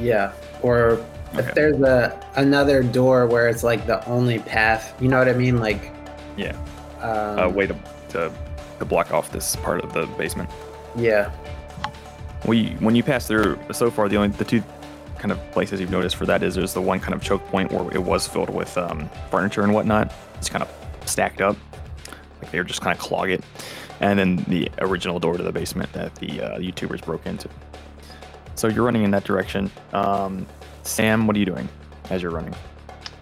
Yeah. Or Okay. if there's a another door where it's like the only path, you know what I mean? Like Yeah. um, A way to, to to block off this part of the basement. Yeah. We when you pass through so far, the only the two kind of places you've noticed for that is there's the one kind of choke point where it was filled with um, furniture and whatnot. It's kind of stacked up, like they were just kind of clog it, and then the original door to the basement that the uh, YouTubers broke into. So you're running in that direction. Um, Sam, what are you doing as you're running?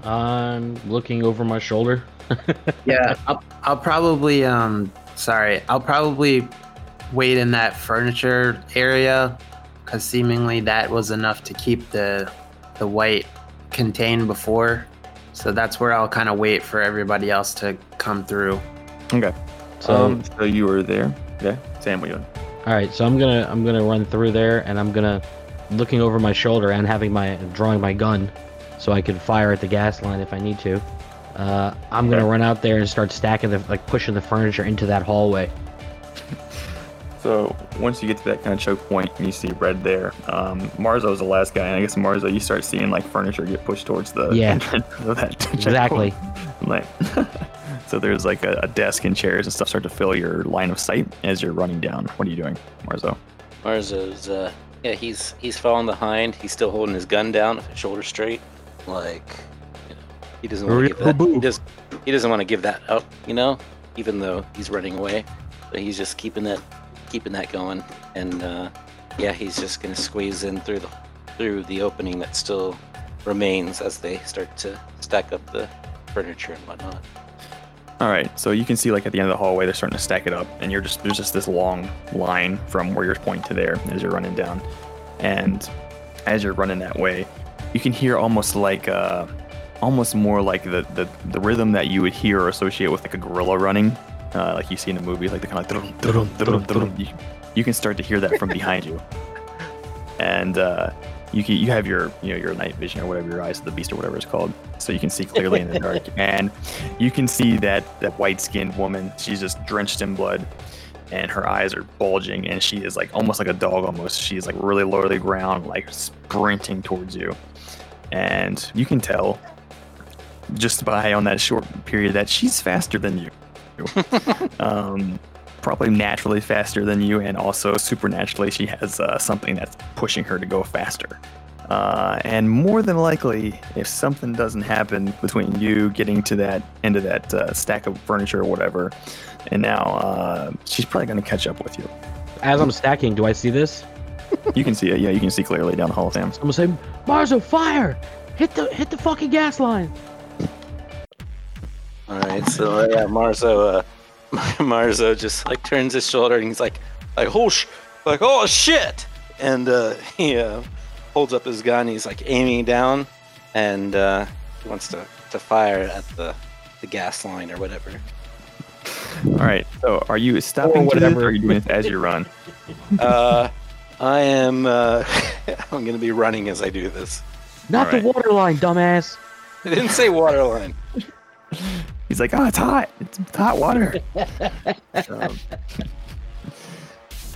I'm looking over my shoulder. Yeah. I'll, I'll probably um sorry, I'll probably wait in that furniture area cuz seemingly that was enough to keep the the white contained before. So that's where I'll kind of wait for everybody else to come through. Okay. So um, so you were there. Okay. Sam, what are you doing? all right, so I'm gonna I'm gonna run through there and I'm gonna looking over my shoulder and having my drawing my gun, so I can fire at the gas line if I need to. Uh, I'm gonna Okay. run out there and start stacking the like pushing the furniture into that hallway. So once you get to that kind of choke point and you see red there, um, Marzo's the last guy, and I guess Marzo, you start seeing like furniture get pushed towards the Yeah. entrance of that checkpoint. Exactly. Like, so there's like a, a desk and chairs and stuff start to fill your line of sight as you're running down. What are you doing, Marzo? Marzo's, uh, yeah, he's he's falling behind. He's still holding his gun down, shoulder straight, like, you know, he doesn't want to give that. He, does, he doesn't want to give that up, you know, even though he's running away. But he's just keeping that, keeping that going, and uh, yeah, he's just gonna squeeze in through the through the opening that still remains as they start to stack up the furniture and whatnot. All right, so you can see like at the end of the hallway, they're starting to stack it up, and you're just there's just this long line from where you're pointing to there as you're running down, and as you're running that way, you can hear almost like uh, almost more like the, the the rhythm that you would hear or associate with like a gorilla running, uh, like you see in the movies, like the kind of like. You, you can start to hear that from behind you, and uh, you can, you have your you know your night vision or whatever your eyes of the beast or whatever it's called, so you can see clearly in the dark. And you can see that that white skinned woman. She's just drenched in blood, and her eyes are bulging, and she is like almost like a dog. Almost, she's like really low to the ground, like sprinting towards you, and you can tell just by on that short period that she's faster than you. um, probably naturally faster than you, and also supernaturally, she has uh, something that's pushing her to go faster. Uh, and more than likely, if something doesn't happen between you getting to that end of that uh, stack of furniture or whatever, and now uh, she's probably going to catch up with you. As I'm stacking, do I see this? You can see it. Yeah, you can see clearly down the hall, Sam. I'm gonna say, Marzo, fire! Hit the hit the fucking gas line. All right, so uh, yeah, Marzo, uh, Marzo just like turns his shoulder and he's like, like oh sh, like oh shit, and uh, he uh, holds up his gun. He's like aiming down, and uh, he wants to, to fire at the the gas line or whatever. All right. So, are you stopping Or whatever. or are you doing this as you run? Uh, I am. Uh, I'm gonna be running as I do this. Not the Alright. water line, dumbass. I didn't say water line. He's like, oh, it's hot. It's hot water. um,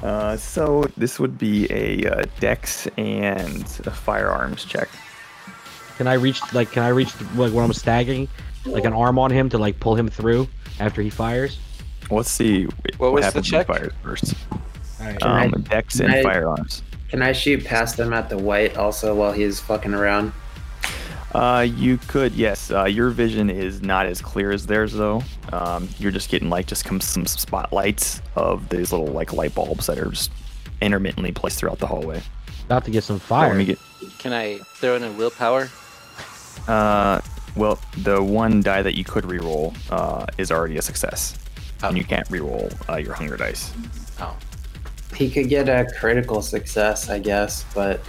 uh, so this would be a uh, dex and a firearms check. Can I reach like can I reach like when I'm staggering, like an arm on him to like pull him through after he fires? Let's see What was the happens when he check? fires first. All right. I- Um, dex can and I- firearms. Can I shoot past him at the white also while he's fucking around? Uh, you could, yes. Uh, your vision is not as clear as theirs, though. Um, you're just getting like just come some spotlights of these little like light bulbs that are just intermittently placed throughout the hallway. About to get some Oh, fire. let me get. Can I throw in a willpower? Uh, well, the one die that you could reroll uh, is already a success, Oh. and you can't reroll uh, your hunger dice. Oh, He could get a critical success, I guess, but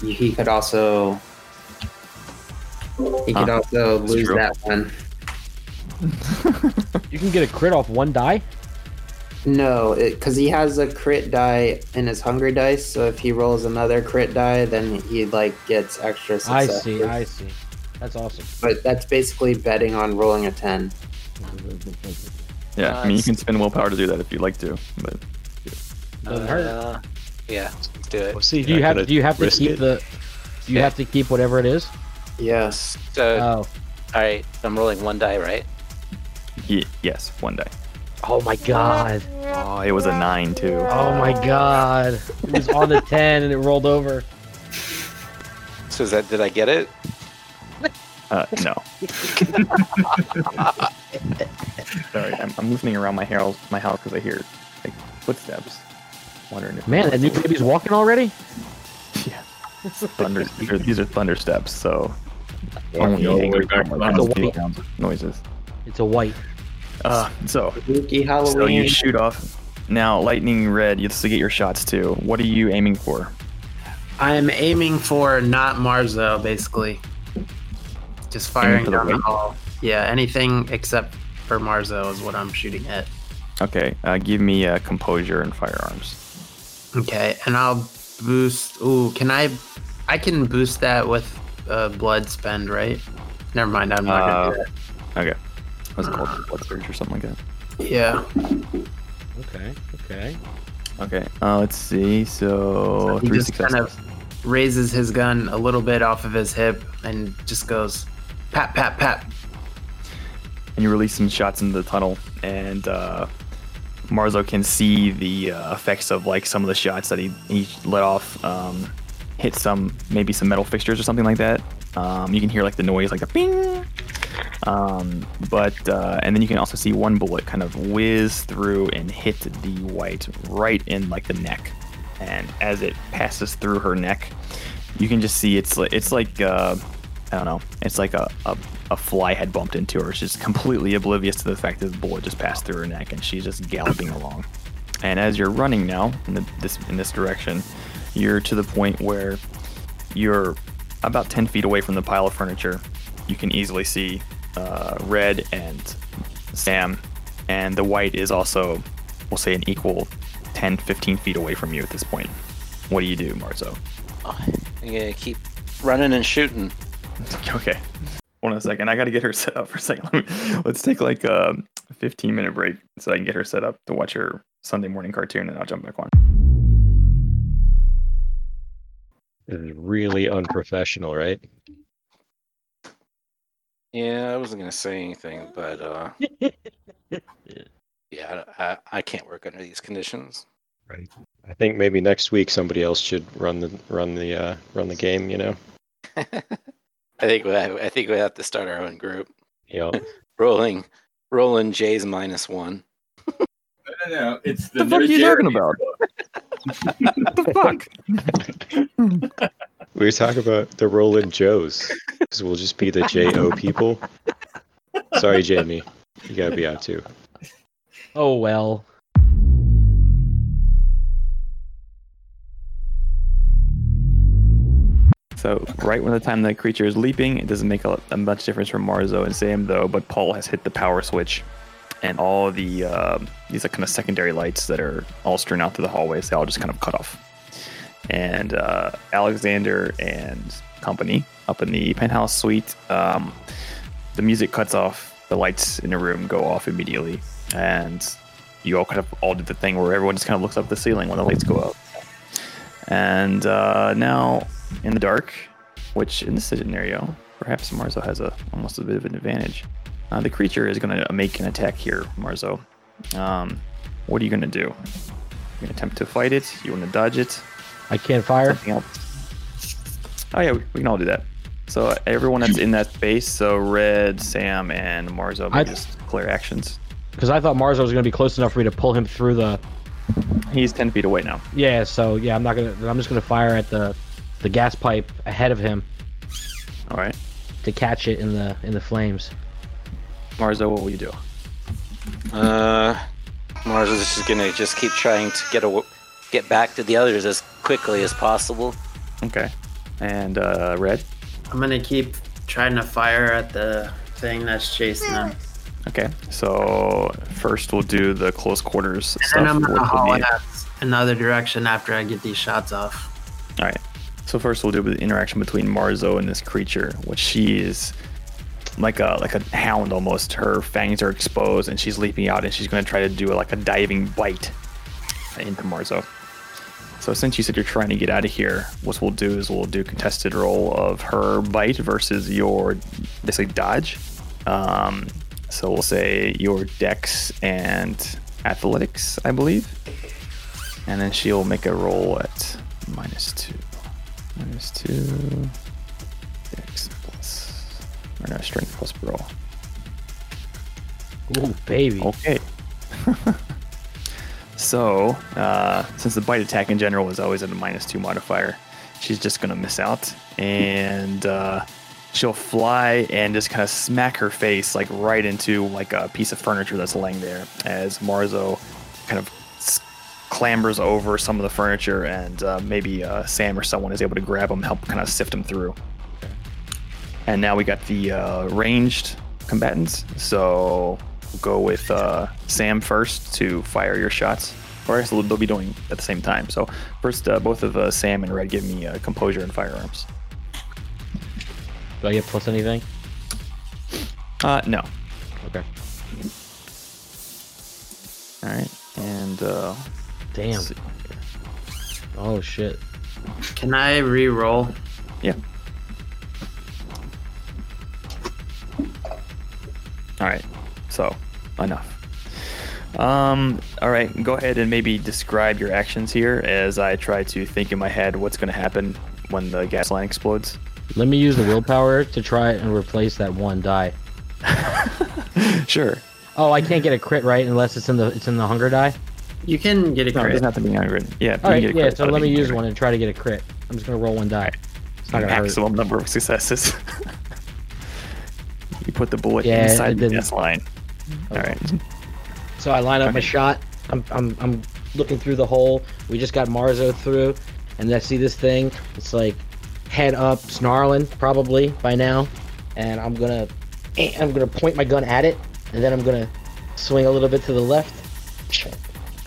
he could also he could Huh, also that's lose true. that one. You can get a crit off one die. No, because he has a crit die in his hunger dice. So if he rolls another crit die, then he like gets extra I success. see. I see. That's awesome. But that's basically betting on rolling a ten. Yeah, I mean you Nice. can spend willpower to do that if you'd like to, but Doesn't hurt. Uh, yeah, do it. We'll see. Do you have do you have to keep it. the do you Yeah. have to keep whatever it is? Yes. So, Oh. all right, I'm rolling one die, right? ye- yes, one die. Oh my god. Oh, it was a nine too. Oh my god. It was on the 10 and it rolled over. So is that did I get it? Uh, no. Sorry, I'm, I'm listening around my house, my house because I hear like footsteps. Wondering if Man, that new baby's walking already? yeah, thunder. these, are, these are thunder steps, so Walking only all the back to the are house. making noises. It's a white. Uh, so Spooky so you shoot off. Now, lightning red, you have to get your shots too. What are you aiming for? I'm aiming for not Marzo, basically. Just firing for the down the white? hall. Yeah, anything except for Marzo is what I'm shooting at. Okay, uh, give me uh, composure and firearms. Okay, and I'll boost. Ooh, can I? I can boost that with uh, blood spend, right? Never mind. I'm not gonna do Okay, what's it called? Blood surge or something like that. that. Yeah. Okay. Okay. Okay, uh, let's see. So he three just successes. kind of raises his gun a little bit off of his hip and just goes, pat, pat, pat. and you release some shots into the tunnel, and uh, Marzo can see the uh, effects of like some of the shots that he, he let off um, hit some maybe some metal fixtures or something like that. Um, you can hear like the noise, like the ping. Um, but uh, and then you can also see one bullet kind of whiz through and hit the white right in like the neck, and as it passes through her neck, you can just see it's like it's like uh, I don't know, it's like a, a a fly had bumped into her. She's completely oblivious to the fact that the bullet just passed through her neck, and she's just galloping along. And as you're running now in the, this in this direction, you're to the point where you're about 10 feet away from the pile of furniture. You can easily see uh, Red and Sam, and the white is also, we'll say, an equal 10, 15 feet away from you at this point. What do you do, Marzo? I'm gonna keep running and shooting. Okay. Hold on a second. I got to get her set up for a second. Let me- Let's take like a 15 minute break so I can get her set up to watch her Sunday morning cartoon and I'll jump back on. This is really unprofessional, right? Yeah, I wasn't gonna say anything, but uh, yeah, I, I can't work under these conditions. Right. I think maybe next week somebody else should run the run the uh, run the game. You know. I think we I think we have to start our own group. You know. Rolling, rolling J's minus one. No, no, no. It's the, the fuck are you talking about? The fuck? We talk about the Roland Joes because we'll just be the J O people. Sorry, Jamie. You gotta be out too. Oh well. So right when the time the creature is leaping, it doesn't make a, a much difference for Marzo and Sam though. But Paul has hit the power switch, and all the uh, these are kind of secondary lights that are all strewn out through the hallways. They all just kind of cut off. And uh, Alexander and company up in the penthouse suite, um, the music cuts off. The lights in the room go off immediately, and you all kind of all do the thing where everyone just kind of looks up the ceiling when the lights go out. And uh, now in the dark, which in this scenario, perhaps Marzo has a almost a bit of an advantage. Uh, the creature is going to make an attack here, Marzo. Um, what are you going to do? You going to attempt to fight it? You want to dodge it? I can't fire. Oh yeah, we, we can all do that. So uh, everyone that's in that space, so Red, Sam, and Marzo, I- just clear actions. Because I thought Marzo was going to be close enough for me to pull him through the. He's ten feet away now. Yeah, so yeah, I'm not gonna. I'm just gonna fire at the, the gas pipe ahead of him All right, to catch it in the in the flames. Marzo, what will you do? Uh, Mars is just gonna just keep trying to get a, get back to the others as quickly as possible. Okay, and uh, Red. I'm gonna keep trying to fire at the thing that's chasing them. Okay, so first we'll do the close quarters stuff. And I'm gonna will haul be- it another direction after I get these shots off. All right. So first we'll do the interaction between Marzo and this creature, which she is like a like a hound almost. Her fangs are exposed and she's leaping out and she's going to try to do like a diving bite into Marzo. So since you said you're trying to get out of here, what we'll do is we'll do contested roll of her bite versus your basically dodge. Um, so we'll say your dex and athletics, I believe. And then she'll make a roll at minus two. Minus two. Dex. Or no, strength plus roll. Ooh, baby. Okay. so, uh, since the bite attack in general is always at a minus two modifier, she's just going to miss out. And uh, she'll fly and just kind of smack her face like right into like a piece of furniture that's laying there as Marzo kind of clambers over some of the furniture and uh, maybe uh, Sam or someone is able to grab him, help kind of sift him through. And now we got the uh, ranged combatants. So we'll go with uh, Sam first to fire your shots. Or I guess they'll they'll be doing at the same time. So first, uh, both of uh, Sam and Red give me uh, composure and firearms. Do I get plus anything? Uh, no. Okay. All right. And uh, Damn. let's. Oh shit. Can I re-roll? Yeah. All right. So, enough. Um, all right, go ahead and maybe describe your actions here as I try to think in my head what's going to happen when the gas line explodes. Let me use the willpower to try and replace that one die. sure. Oh, I can't get a crit right unless it's in the it's in the hunger die. You can get a No, it crit. doesn't have to be angry. Yeah, All right, can get a yeah. credit So let me use angry. one and try to get a crit. I'm just gonna roll one die. It's not gonna hurt. Maximum number of successes. you put the bullet Yeah, inside the didn't- gas line. All right. So I line up my shot. I'm, I'm, I'm looking through the hole. We just got Marzo through, and I see this thing. It's like head up, snarling probably by now, and I'm gonna, eh, I'm gonna point my gun at it, and then I'm gonna swing a little bit to the left,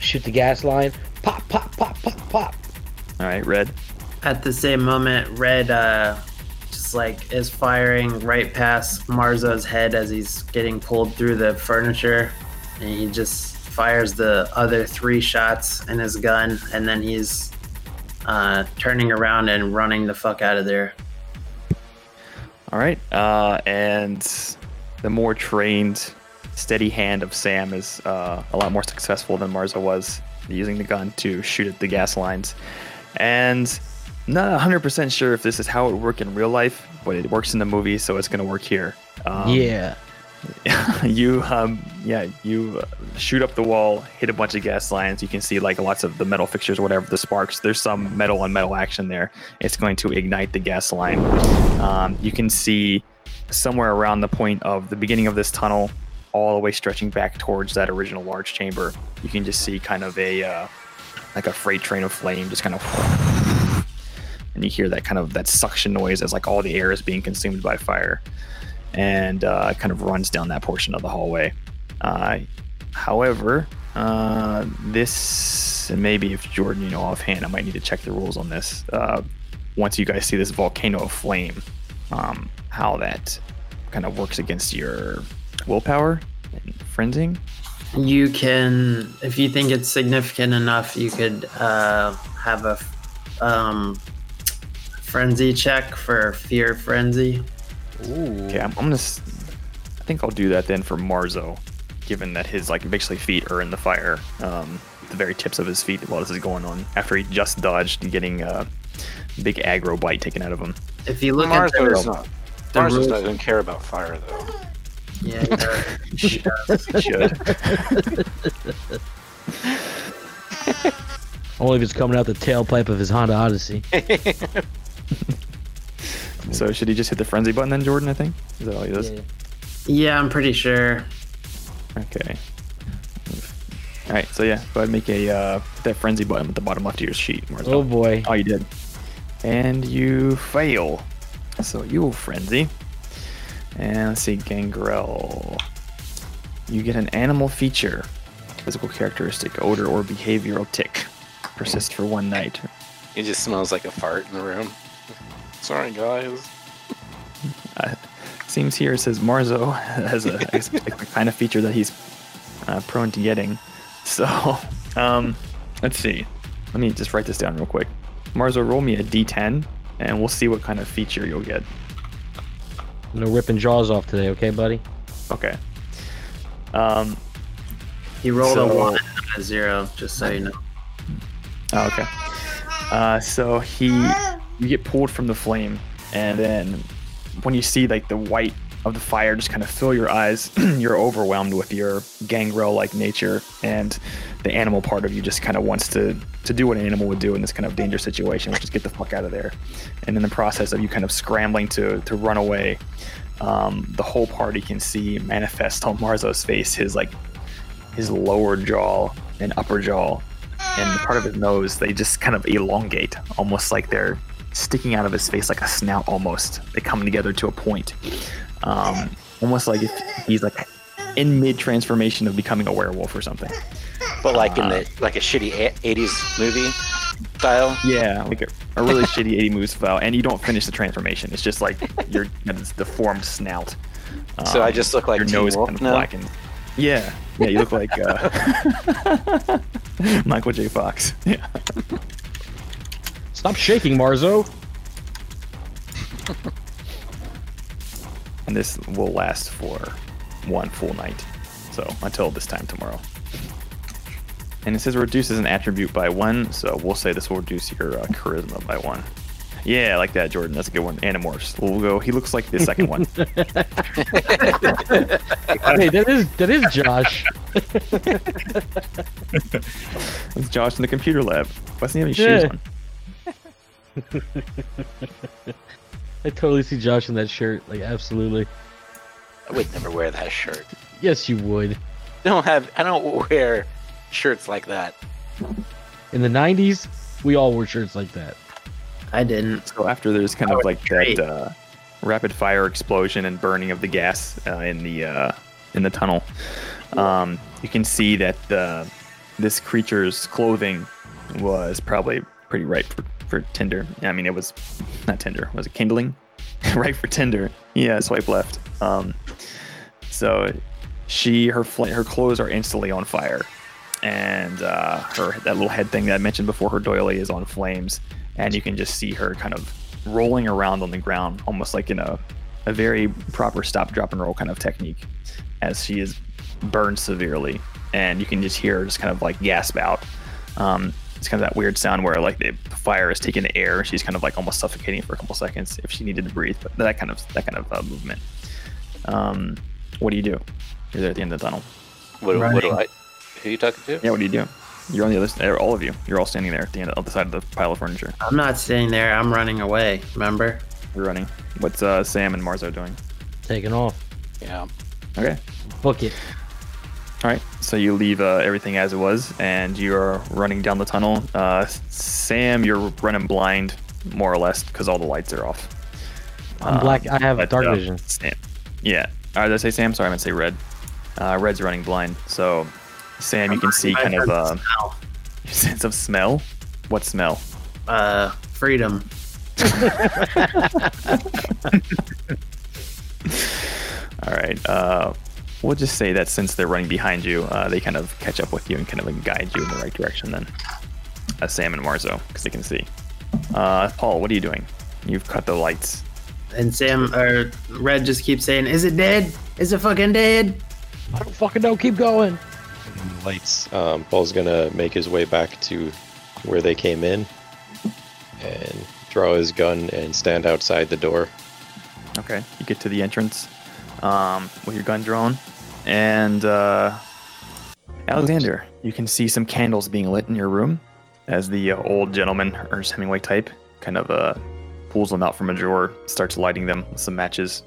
shoot the gas line, pop, pop, pop, pop, pop. All right, red. At the same moment, Red uh, like is firing right past Marzo's head as he's getting pulled through the furniture, and he just fires the other three shots in his gun, and then he's uh, turning around and running the fuck out of there. All right. Uh, and the more trained, steady hand of Sam is uh, a lot more successful than Marzo was using the gun to shoot at the gas lines. And not 100% sure if this is how it would work in real life, but it works in the movie, so it's going to work here. Um, yeah. you um yeah you uh, shoot up the wall hit a bunch of gas lines you can see like lots of the metal fixtures whatever the sparks there's some metal on metal action there it's going to ignite the gas line um, you can see somewhere around the point of the beginning of this tunnel all the way stretching back towards that original large chamber you can just see kind of a uh, like a freight train of flame just kind of and you hear that kind of that suction noise as like all the air is being consumed by fire and uh, kind of runs down that portion of the hallway. Uh, however, uh, this and maybe if Jordan, you know, offhand, I might need to check the rules on this. Uh, once you guys see this volcano of flame, um, how that kind of works against your willpower and frenzying. You can, if you think it's significant enough, you could uh, have a um, frenzy check for fear frenzy. Okay, I'm, I'm gonna. s- I think I'll do that then for Marzo, given that his like basically feet are in the fire, um, the very tips of his feet while this is going on. After he just dodged getting a big aggro bite taken out of him. If you look at Marzo is the, not. the Marzo rules, doesn't care about fire though. yeah, uh, He should. Only if it's coming out the tailpipe of his Honda Odyssey. so should he just hit the frenzy button then, Jordan? I think is that all he does. yeah, I'm pretty sure. Okay. All right. So yeah, go ahead and make a uh, that frenzy button at the bottom left of your sheet. Marzo. Oh boy. Oh, you did. And you fail. So you will frenzy. And let's see, Gangrel. You get an animal feature, physical characteristic, odor, or behavioral tick. Persist for one night. It just smells like a fart in the room. Sorry, guys. Uh, seems here it says Marzo has a, has a kind of feature that he's uh, prone to getting. So, um, let's see. Let me just write this down real quick. Marzo, roll me a d10, and we'll see what kind of feature you'll get. No ripping jaws off today, okay, buddy? Okay. Um, He rolled a one, not a zero, just so you know. Oh, okay. Uh, so he, you get pulled from the flame, and then when you see like the white of the fire just kind of fill your eyes, you're overwhelmed with your gangrel-like nature, and the animal part of you just kind of wants to to do what an animal would do in this kind of dangerous situation, which is get the fuck out of there. And in the process of you kind of scrambling to to run away, um, the whole party can see manifest on Marzo's face his like his lower jaw and upper jaw and part of his nose they just kind of elongate almost like they're sticking out of his face like a snout almost. They come together to a point. Um, almost like if he's like in mid transformation of becoming a werewolf or something. But like in the like a shitty '80s movie style. yeah like a, a really shitty 80 movie style and you don't finish the transformation. It's just like your deformed snout. So I Um, just look like your Teen nose Wolf kind of now? blackened. Yeah. Yeah you look like uh, michael j. Fox. Yeah Stop shaking, Marzo. and this will last for one full night. So until this time tomorrow. And it says reduces an attribute by one, so we'll say this will reduce your uh, charisma by one. Yeah, I like that, Jordan. That's a good one. Animorphs. We'll go. He looks like the second one. hey, that is that is Josh. It's Josh in the computer lab. Why doesn't he have any shoes on? I totally see Josh in that shirt. Like, absolutely. I would never wear that shirt. Yes, you would. I don't have. I don't wear shirts like that. In the '90s, we all wore shirts like that. I didn't. So after there's kind of like great. that uh, rapid fire explosion and burning of the gas uh, in the uh, in the tunnel, um, you can see that uh, this creature's clothing was probably pretty ripe for, for Tinder. I mean, it was not Tinder. Was it kindling? right for Tinder. Yeah, swipe left. Um, so she her fl- her clothes are instantly on fire, and uh, her that little head thing that I mentioned before, her doily is on flames, and you can just see her kind of rolling around on the ground, almost like in a a very proper stop, drop, and roll kind of technique, as she is burned severely, and you can just hear her just kind of like gasp out. Um, it's kind of that weird sound where like the fire is taking the air. She's kind of like almost suffocating for a couple seconds if she needed to breathe. But that kind of that kind of uh, movement. Um, what do you do? You're there at the end of the tunnel. What, do- what do I? Right. Who you talking to? Yeah, what do you do? You're on the other side. All of you. You're all standing there at the end of the side of the pile of furniture. I'm not staying there. I'm running away. Remember? You're running. What's uh, Sam and Marzo doing? Taking off. Yeah. Okay. Book it. All right. So you leave uh, everything as it was, and you're running down the tunnel. Uh, Sam, you're running blind, more or less, because all the lights are off. I'm Um, black. I have but, dark uh, vision. Sam, yeah. Uh, did I say Sam? Sorry, I meant to say Red. Uh, Red's running blind. So, Sam, you can see kind of uh, Smell. sense of smell. What smell? uh freedom. All right. Uh, we'll just say that since they're running behind you, uh, they kind of catch up with you and kind of guide you in the right direction. Then, uh, Sam and Marzo, because they can see. Uh, Paul, what are you doing? You've cut the lights. And Sam or Red just keeps saying, "Is it dead? Is it fucking dead?" I don't fucking know. Keep going. Lights. Um, Paul's gonna make his way back to where they came in, and draw his gun and stand outside the door. Okay. You get to the entrance um, with your gun drawn, and uh, Alexander, you can see some candles being lit in your room as the uh, old gentleman, Ernest Hemingway type, kind of uh, pulls them out from a drawer, starts lighting them with some matches,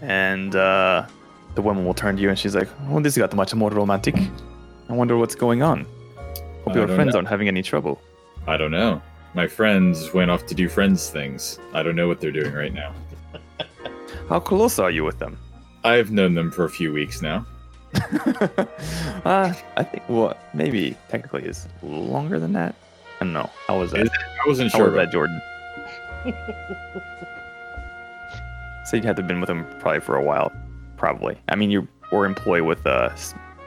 and uh, the woman will turn to you and she's like, "Oh, this got much more romantic. I wonder what's going on. Hope I your friends know. aren't having any trouble." I don't know. My friends went off to do friends things. I don't know what they're doing right now. How close are you with them? I've known them for a few weeks now. uh, I think well, maybe technically is longer than that. I don't know. How was I wasn't sure was that, about Jordan? so you'd have to have been with him probably for a while, probably. I mean, you were employed with uh,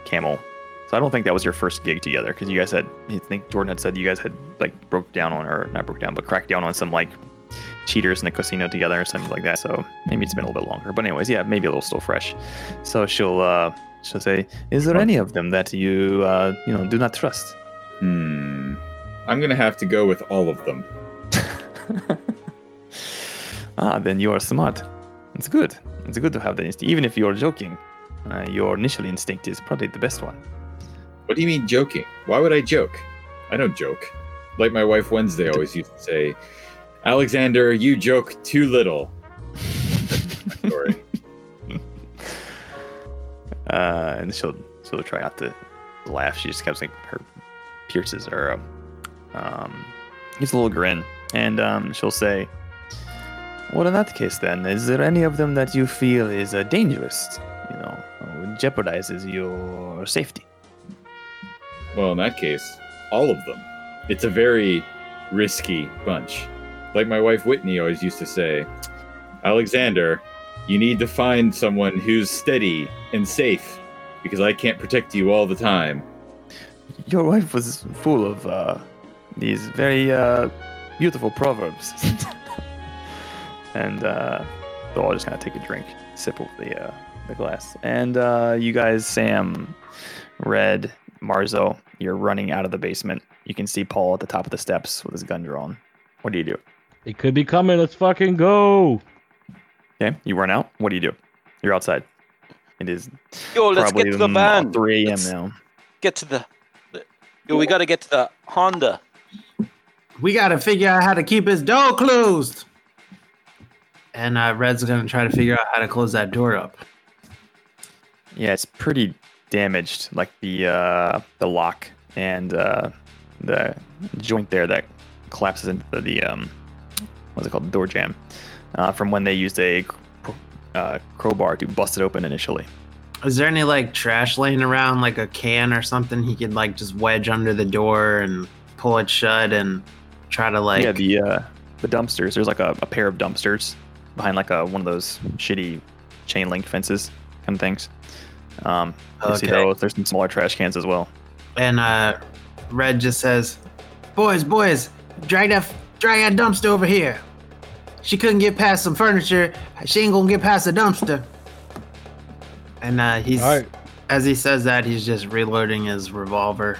Camel, so I don't think that was your first gig together because you guys had. I think Jordan had said you guys had like broke down on or not broke down, but cracked down on some like cheaters in the casino together or something like that. So maybe it's been a little bit longer. But anyways, yeah, maybe a little still fresh. So she'll uh, she'll say, "Is there any of them that you uh, you know do not trust?" Hmm. I'm gonna have to go with all of them. ah, then you are smart. It's good. It's good to have the instinct. Even if you're joking, uh, your initial instinct is probably the best one. What do you mean joking? Why would I joke? I don't joke. Like my wife Wednesday always used to say, Alexander, you joke too little. Uh, and she'll she'll try not to laugh. She just kept like her pierces or um, um gives a little grin, and um, she'll say, "Well, in that case, then, is there any of them that you feel is uh, dangerous? You know, jeopardizes your safety?" Well, in that case, all of them. It's a very risky bunch. Like my wife Whitney always used to say, Alexander, you need to find someone who's steady and safe because I can't protect you all the time. Your wife was full of uh, these very uh, beautiful proverbs. and uh, they'll just kind of take a drink, sip of the, uh, the glass. And uh, you guys, Sam, Red, Marzo, you're running out of the basement. You can see Paul at the top of the steps with his gun drawn. What do you do? It could be coming. Let's fucking go. Okay, you run out. What do you do? You're outside. It is Yo, let's probably get to the van. 3 a.m. Now. Get to the. the- Yo, we gotta get to the Honda. We gotta figure out how to keep his door closed. And uh, Red's gonna try to figure out how to close that door up. Yeah, it's pretty damaged, like the uh, the lock and uh, the joint there that collapses into the, the um, what's it called, door jamb, uh, from when they used a uh, crowbar to bust it open initially. Is there any like trash laying around, like a can or something he could like just wedge under the door and pull it shut and try to like yeah, the uh, the dumpsters. There's like a, a pair of dumpsters behind like a one of those shitty chain link fences kind of things. Um, you see those. There's some smaller trash cans as well. and uh Red just says, "Boys, boys, drag that drag that dumpster over here. She couldn't get past some furniture. She ain't gonna get past the dumpster." And uh, he's All right, as he says that, he's just reloading his revolver.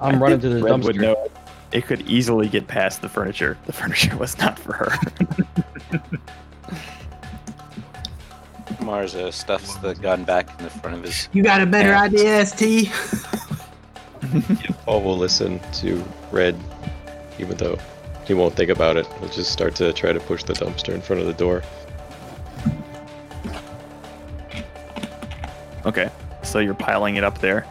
I'm I running think to the Red would dumpster. know it could easily get past the furniture. The furniture was not for her. Marzo stuffs the gun back in the front of his. You got a better Yeah. idea, ST? Paul will listen to Red, even though he won't think about it. He'll just start to try to push the dumpster in front of the door. Okay, so you're piling it up there.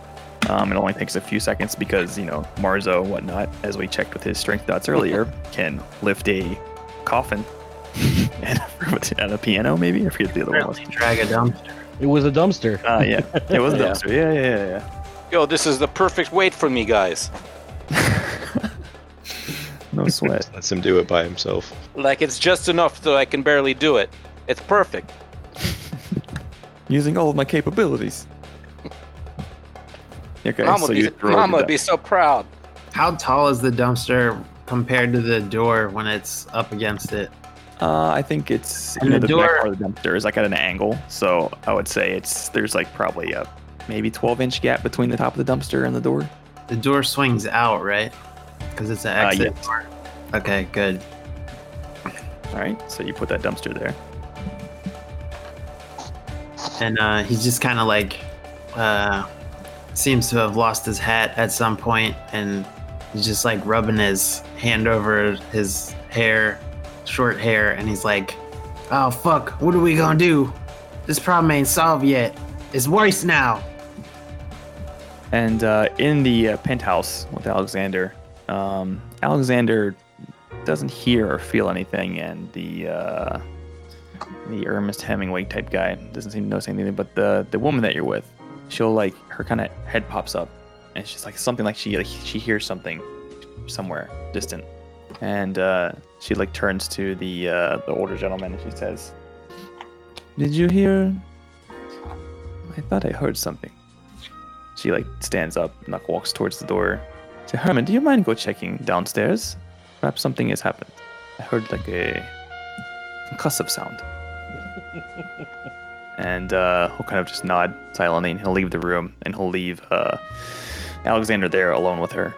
Um, it only takes a few seconds because you know Marzo and whatnot, as we checked with his strength dots earlier, can lift a coffin and, and a piano, maybe. I forget the other one was. Drag a dumpster. It was a dumpster. Ah, yeah, it was a Yeah. dumpster. Yeah, yeah, yeah, Yo, this is the perfect weight for me, guys. Yeah. no sweat. Lets him do it by himself. Like it's just enough so I can barely do it. It's perfect. Using all of my capabilities. Okay, Mom so would you be, throw Mom the- would be so proud. How tall is the dumpster compared to the door when it's up against it? Uh, I think it's And you know, the the, back door- part of the dumpster is like at an angle, so I would say it's there's like probably a maybe 12 inch gap between the top of the dumpster and the door. The door swings out, right? Because it's an Uh, exit yes. door. Okay, good. All right, so you put that dumpster there. And uh, he's just kind of like uh, seems to have lost his hat at some point, and he's just like rubbing his hand over his hair, short hair, and he's like, "Oh fuck, what are we gonna do? This problem ain't solved yet. It's worse now." And uh, in the uh, penthouse with Alexander, um, Alexander doesn't hear or feel anything, and the uh, the Ernest Hemingway type guy doesn't seem to notice anything. But the the woman that you're with, she'll like her kind of head pops up, and she's like something like she like she hears something somewhere distant, and uh, she like turns to the uh, the older gentleman and she says, "Did you hear? I thought I heard something." She like stands up and like walks towards the door. Say, Herman, do you mind go checking downstairs? Perhaps something has happened. I heard like a concussive sound. and uh, he'll kind of just nod silently and he'll leave the room and he'll leave uh, Alexander there alone with her.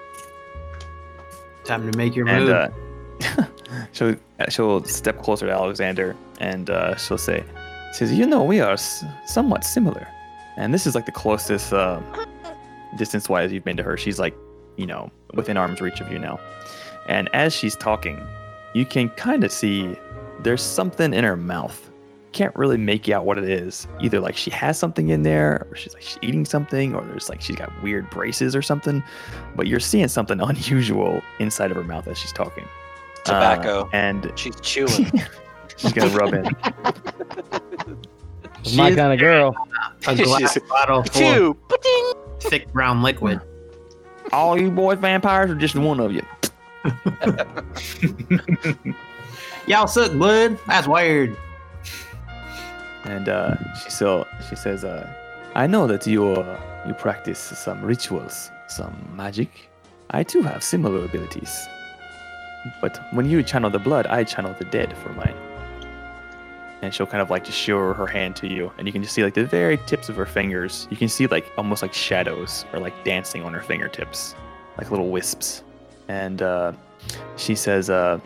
Time to make your And move. uh, she'll she'll step closer to Alexander and uh, she'll say, "says You know we are s- somewhat similar, and this is like the closest uh, distance-wise you've been to her. She's like, you know, within arm's reach of you now. And as she's talking, you can kind of see there's something in her mouth. Can't really make out what it is. Either like she has something in there, or she's like she's eating something, or there's like she's got weird braces or something. But you're seeing something unusual inside of her mouth as she's talking. Uh, Tobacco. and She's chewing. she's gonna rub in. It's my kind of girl. a glass bottle full Chew. of thick brown liquid. All you boys vampires, or just one of you? Y'all suck, blood. That's weird. And uh, she so she says, uh, "I know that you uh, you practice some rituals, some magic. I too have similar abilities. But when you channel the blood, I channel the dead for mine." And she'll kind of like just show her hand to you, and you can just see like the very tips of her fingers. You can see like almost like shadows or like dancing on her fingertips, like little wisps. And uh, she says, uh,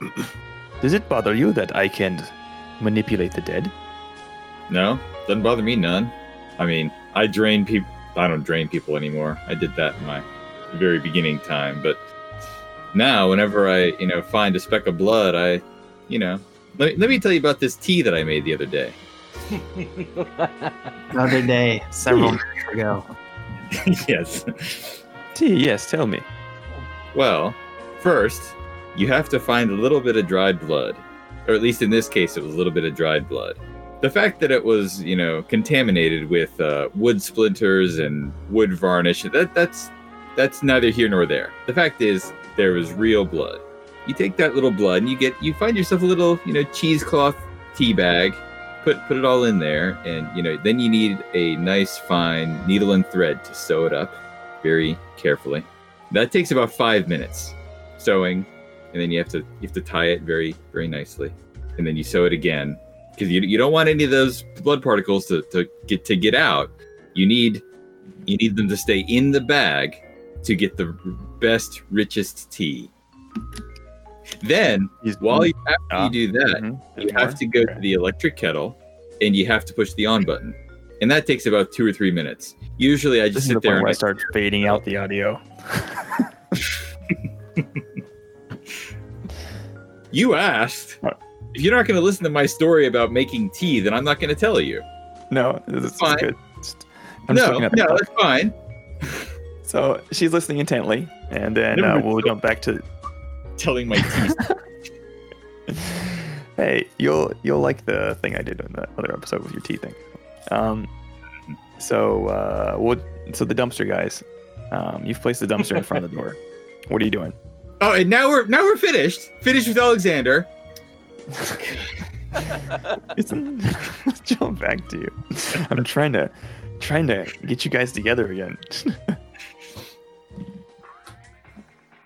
"Does it bother you that I can manipulate the dead?" No, doesn't bother me none. I mean, I drain people. I don't drain people anymore. I did that in my very beginning time, but now whenever I, you know, find a speck of blood, I, you know, let, let me tell you about this tea that I made the other day. The other day, several minutes ago. yes. Tea, yes, tell me. Well, first, you have to find a little bit of dried blood, or at least in this case, it was a little bit of dried blood. The fact that it was, you know, contaminated with uh, wood splinters and wood varnish, that that's that's neither here nor there. The fact is, there was real blood. You take that little blood and you get you find yourself a little you know cheesecloth tea bag. Put put it all in there, and you know then you need a nice fine needle and thread to sew it up very carefully. That takes about five minutes sewing, and then you have to you have to tie it very very nicely, and then you sew it again because you, you don't want any of those blood particles to, to get to get out. You need you need them to stay in the bag to get the best richest tea. Then He's- while you after Ah, you do that, mhm. you have to go Okay. to the electric kettle and you have to push the on button. And that takes about two or three minutes. Usually I This just the sit there point and I start fading out the audio. You asked. If you're not going to listen to my story about making tea, then I'm not going to tell you. No, this is Fine. good. I'm no, no, that's fine. So she's listening intently, and then uh, we'll jump back to. Telling my tea. hey, you'll you'll like the thing I did in the other episode with your tea thing. Um, so uh, what? So the dumpster guys, um, you've placed the dumpster in front of the door. What are you doing? oh, and now we're now we're finished. Finished with Alexander. It's, jump back to you. I'm trying to trying to get you guys together again.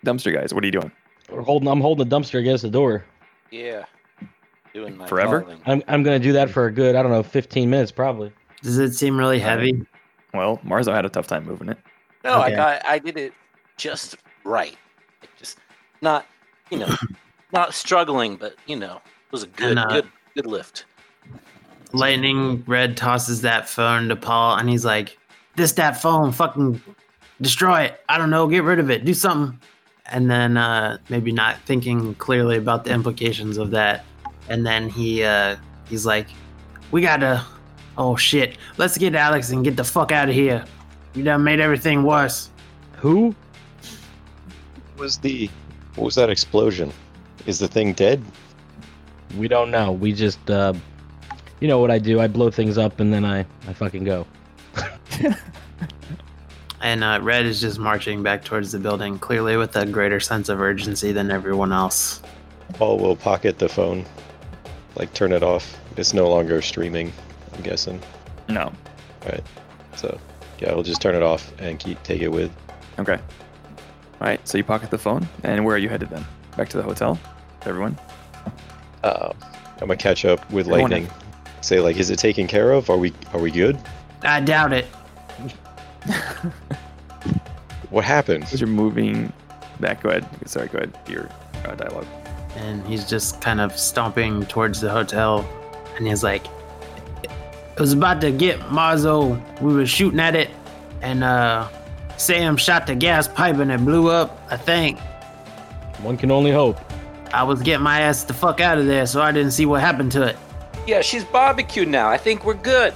dumpster guys, what are you doing? We're holding. I'm holding the dumpster against the door. Yeah. Doing my Forever? calling. I'm I'm gonna do that for a good I don't know 15 minutes probably. Does it seem really heavy? Well, Marzo had a tough time moving it. No, Okay. I got I did it just right. Like, Just not, you know, not struggling, but you know, it was a good, And, uh, good, good lift. Lightning Red tosses that phone to Paul, and he's like, "This that phone, fucking destroy it. I don't know, get rid of it, do something." And then uh, maybe not thinking clearly about the implications of that, and then he uh, he's like, "We gotta, oh shit, let's get Alex and get the fuck out of here. You done made everything worse." Who? Was the what was that explosion? Is the thing dead? We don't know. We just uh, you know what I do? I blow things up and then I I fucking go. And uh, Red is just marching back towards the building, clearly with a greater sense of urgency than everyone else. Paul will pocket the phone, like turn it off. It's no longer streaming. I'm guessing. No. All right. So yeah, we'll just turn it off and keep take it with. Okay. All right. So you pocket the phone, and where are you headed then? Back to the hotel. Everyone. Uh, I'm gonna catch up with Good morning. lightning. Say like, is it taken care of? Are we are we good? I doubt it. What happened? As you're moving back, go ahead. Sorry, go ahead. Your uh, dialogue. and he's just kind of stomping towards the hotel and he's like it was about to get Marzo. We were shooting at it and uh Sam shot the gas pipe and it blew up, I think. One can only hope. I was getting my ass the fuck out of there, so I didn't see what happened to it. Yeah, she's barbecued now. I think we're good.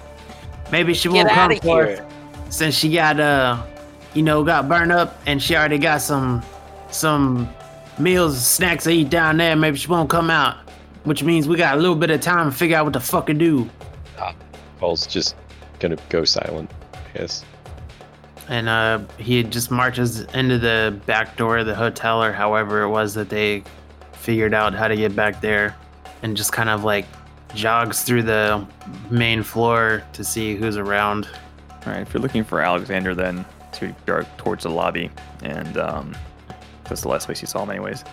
Maybe she Get won't come out of for here. us since she got uh you know got burned up and she already got some some meals snacks to eat down there. Maybe she won't come out. Which means we got a little bit of time to figure out what the fuck to do. Paul's just gonna go silent. I guess. and uh, he just marches into the back door of the hotel or however it was that they figured out how to get back there and just kind of like jogs through the main floor to see who's around All right. If you're looking for Alexander, then to go towards the lobby, and um, that's the last place you saw him, anyways.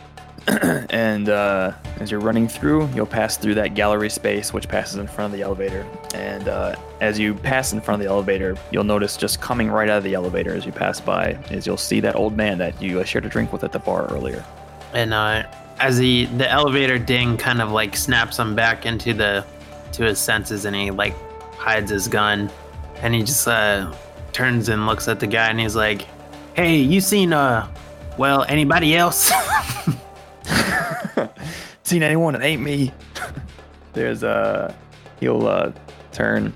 and uh, as you're running through, you'll pass through that gallery space, which passes in front of the elevator. And uh, as you pass in front of the elevator, you'll notice just coming right out of the elevator as you pass by is you'll see that old man that you shared a drink with at the bar earlier. and uh, as he the elevator ding kind of like snaps him back into the to his senses and he like hides his gun and he just uh turns and looks at the guy and he's like hey you seen uh well anybody else Seen anyone that ain't me? There's uh, he'll uh, turn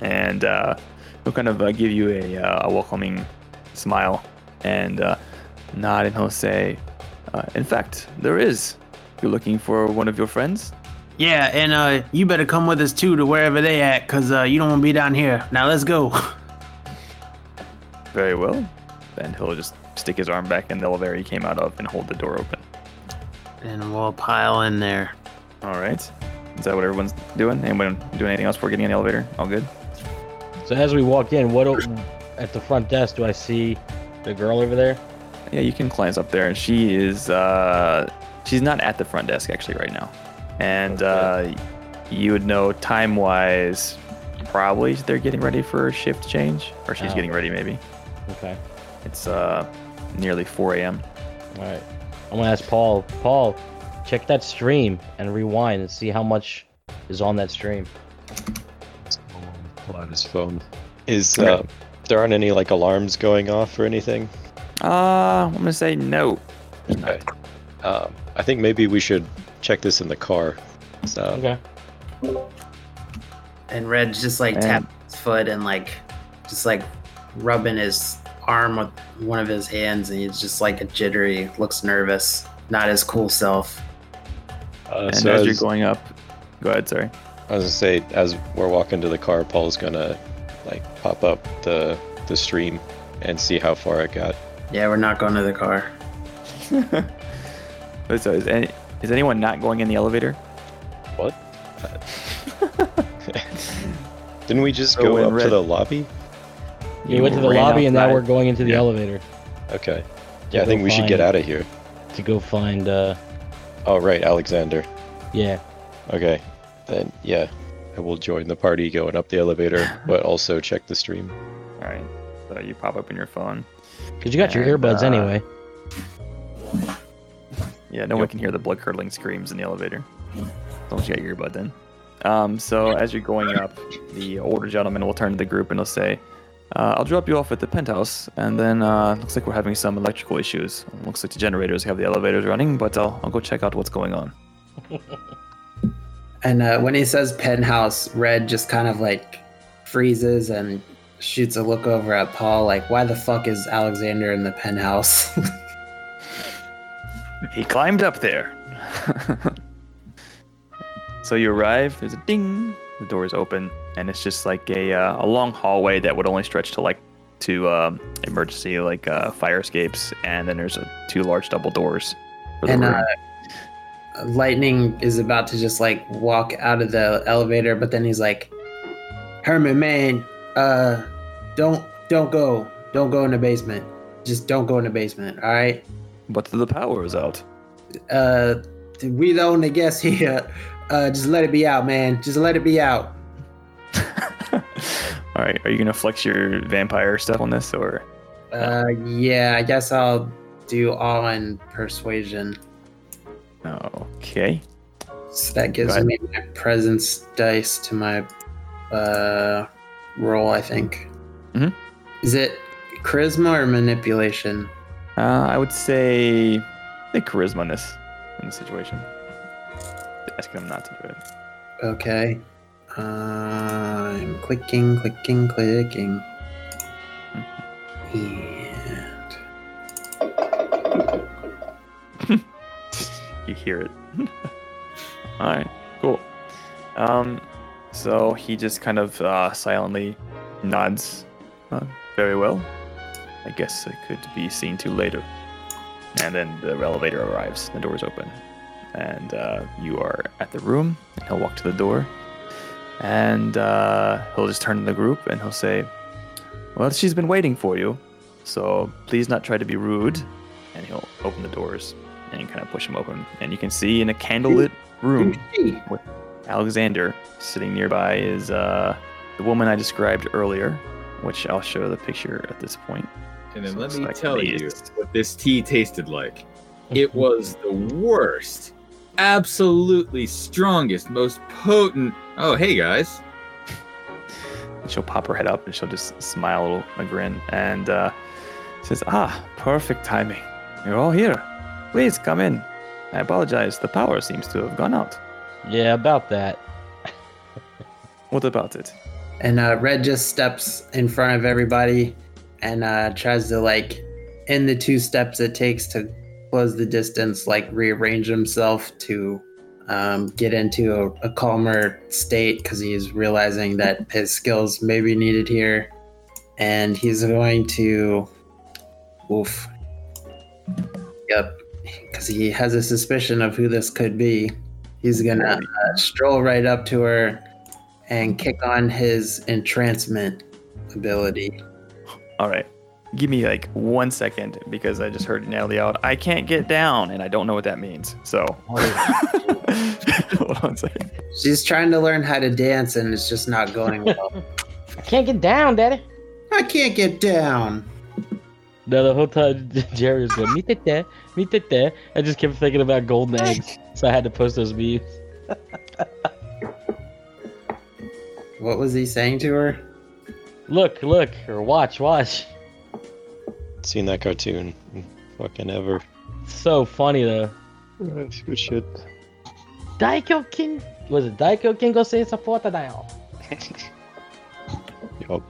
and uh, he'll kind of uh, give you a, uh, a welcoming smile and uh, nod, and he'll say, uh, "In fact, there is. You're looking for one of your friends." Yeah, and uh, you better come with us too to wherever they at, cause uh, you don't want to be down here. Now let's go. Very well. Then he'll just stick his arm back in the elevator he came out of and hold the door open. And we'll pile in there. All right. Is that what everyone's doing? Anyone doing anything else before getting in the elevator? All good. So as we walk in, what do, at the front desk do I see the girl over there? Yeah, you can glance up there, and she is. Uh, she's not at the front desk actually right now, and uh, you would know time wise. Probably they're getting ready for a shift change, or she's Oh. getting ready. Maybe Okay. it's uh, nearly 4 a.m. All right. I'm gonna ask Paul. Paul, check that stream and rewind and see how much is on that stream. Pull out his phone. Is Okay. uh, there aren't any like alarms going off or anything? Uh, I'm gonna say no. Okay. Um, I think maybe we should check this in the car. So Okay. And Red just like And- tapped his foot and like just like rubbing his arm with one of his hands and he's just like a jittery, looks nervous, not his cool self. Uh, And so as as, you're going up, go ahead. Sorry. I was gonna say, as we're walking to the car, Paul's gonna like pop up the the stream and see how far it got. Yeah, we're not going to the car. But so is, any, is anyone not going in the elevator? What? Didn't we just So go when up to the lobby? We went to the ran lobby and now outside. we're going into the Yeah. elevator Okay. Yeah, I think we should get out of here. to go find. uh Oh right, Alexander. Yeah. Okay. Then yeah, I will join the party going up the elevator, but also check the stream. All right. So you pop up in your phone. Cause you got your earbuds uh, anyway. Yeah, no one can hear the blood curdling screams in the elevator. As long as you got your earbud in. Um, so as you're going up, the older gentleman will turn to the group and he'll say, uh, "I'll drop you off at the penthouse, and then uh, looks like we're having some electrical issues. Looks like the generators have the elevators running, but I'll I'll go check out what's going on." And uh, when he says penthouse, Red just kind of like freezes and shoots a look over at Paul, like, why the fuck is Alexander in the penthouse? He climbed up there. so you arrive. There's a ding. The door is open, and it's just like a uh, a long hallway that would only stretch to like to um, emergency like uh, fire escapes, and then there's uh two large double doors. For the and room. uh, Lightning is about to just like walk out of the elevator, but then he's like, Herman, man, uh, don't don't go, don't go in the basement. Just don't go in the basement, all right? But the power is out. Uh, we the only guests here. Uh, just let it be out, man. Just let it be out. All right, are you gonna flex your vampire stuff on this, or Uh, yeah, I guess I'll do all in persuasion. okay? So that gives me my presence dice to my uh roll, I think. Mhm. Is it charisma or manipulation? Uh, I would say the charisma in this in this situation. Asking him not to do it. Okay. Uh, I'm clicking, clicking, clicking. And you hear it. All right, cool. Um, so he just kind of uh, silently nods. Uh, very well. I guess I could be seen to later. And then the elevator arrives. The doors open, and uh, you are at the room. He'll walk to the door, and uh, he'll just turn to the group and he'll say, "Well, she's been waiting for you, so please not try to be rude." And he'll open the doors and kind of push him open, and you can see in a candlelit room, with Alexander sitting nearby is uh, the woman I described earlier, which I'll show the picture at this point. And then So let me like tell you what this tea tasted like. It was the worst, absolutely strongest, most potent. Oh, hey guys. She'll pop her head up and she'll just smile a little, a grin, and uh, says, "Ah, perfect timing. You're all here. Please come in. I apologize. The power seems to have gone out. Yeah, about that. What about it? and uh, Red just steps in front of everybody and uh, tries to like, in the two steps it takes to close the distance, like rearrange himself to um, get into a, a calmer state because he's realizing that his skills may be needed here, and he's going to, oof, Yep, because he has a suspicion of who this could be. He's gonna uh, stroll right up to her and kick on his entrancement ability. All right. Give me like one second because I just heard Natalie out. I can't get down, and I don't know what that means. So, oh, hold on a second. She's trying to learn how to dance, and it's just not going well. I can't get down, Daddy. I can't get down. No, the whole time Jerry was going, meet it there, meet it there. I just kept thinking about golden eggs, so I had to post those memes. What was he saying to her? Look, look, or watch, watch. Seen that cartoon. Fucking ever. So funny though. That's good shit. Daiko King was it Daiko King go say support now? Yup.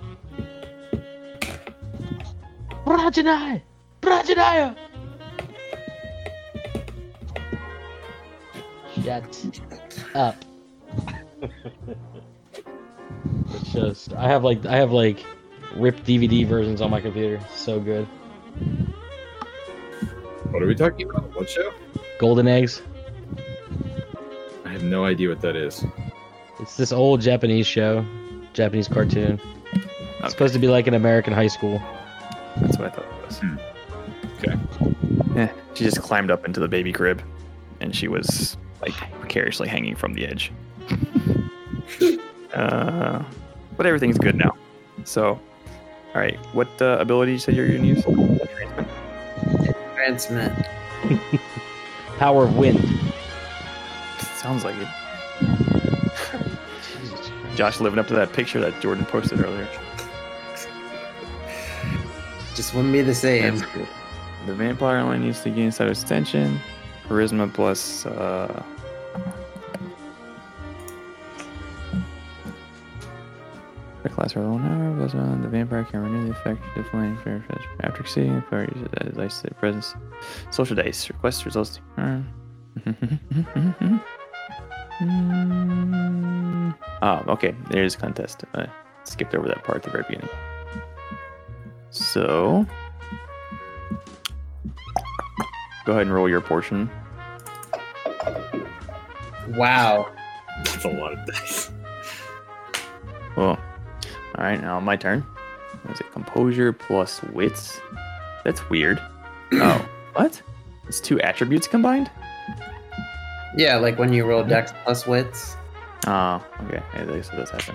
Brajanai! Brajanai! Shut up. it's just I have like I have like ripped DVD versions on my computer. So good. What are we talking about? What show? Golden eggs. I have no idea what that is. It's this old Japanese show, Japanese cartoon. Okay. It's supposed to be like an American high school. That's what I thought it was. Hmm. Okay. Eh, she just climbed up into the baby crib, and she was like precariously hanging from the edge. uh, but everything's good now. So, all right. What uh, ability you said you're gonna use? Entrancement? Entrancement. Power of wind. Sounds like it. Josh living up to that picture that Jordan posted earlier. Just wouldn't be the same. The vampire only needs to gain status extension, charisma plus. Uh, the class are low now, goes on. The vampire can renew the effect of flame for after exceeding the fire uses as dice to presence. Social dice. Request results to earn. Ah, okay. There's a contest. I skipped over that part at the very beginning. So, go ahead and roll your portion. Wow. That's a lot of dice. Well, all right. Now my turn. Is it composure plus wits? That's weird. Oh, what? It's two attributes combined. Yeah, like when you roll dex plus wits. Oh, okay. Yeah, this does happen.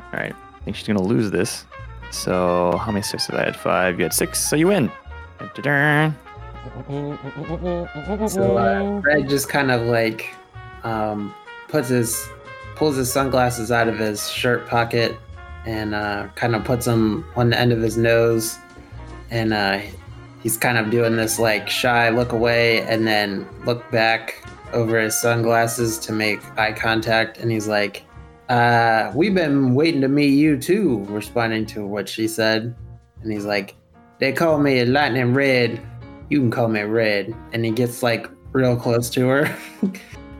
All right. I think she's gonna lose this. So how many sixes I had? Five. You had six, so you win. Dun-dun-dun. So uh, Fred just kind of like um, puts his pulls his sunglasses out of his shirt pocket and uh, kind of puts them on the end of his nose, and uh, he's kind of doing this like shy look away and then look back over his sunglasses to make eye contact, and he's like, uh, "We've been waiting to meet you too," responding to what she said, and he's like, "They call me Lightning Red." you can call me Red. And he gets like real close to her,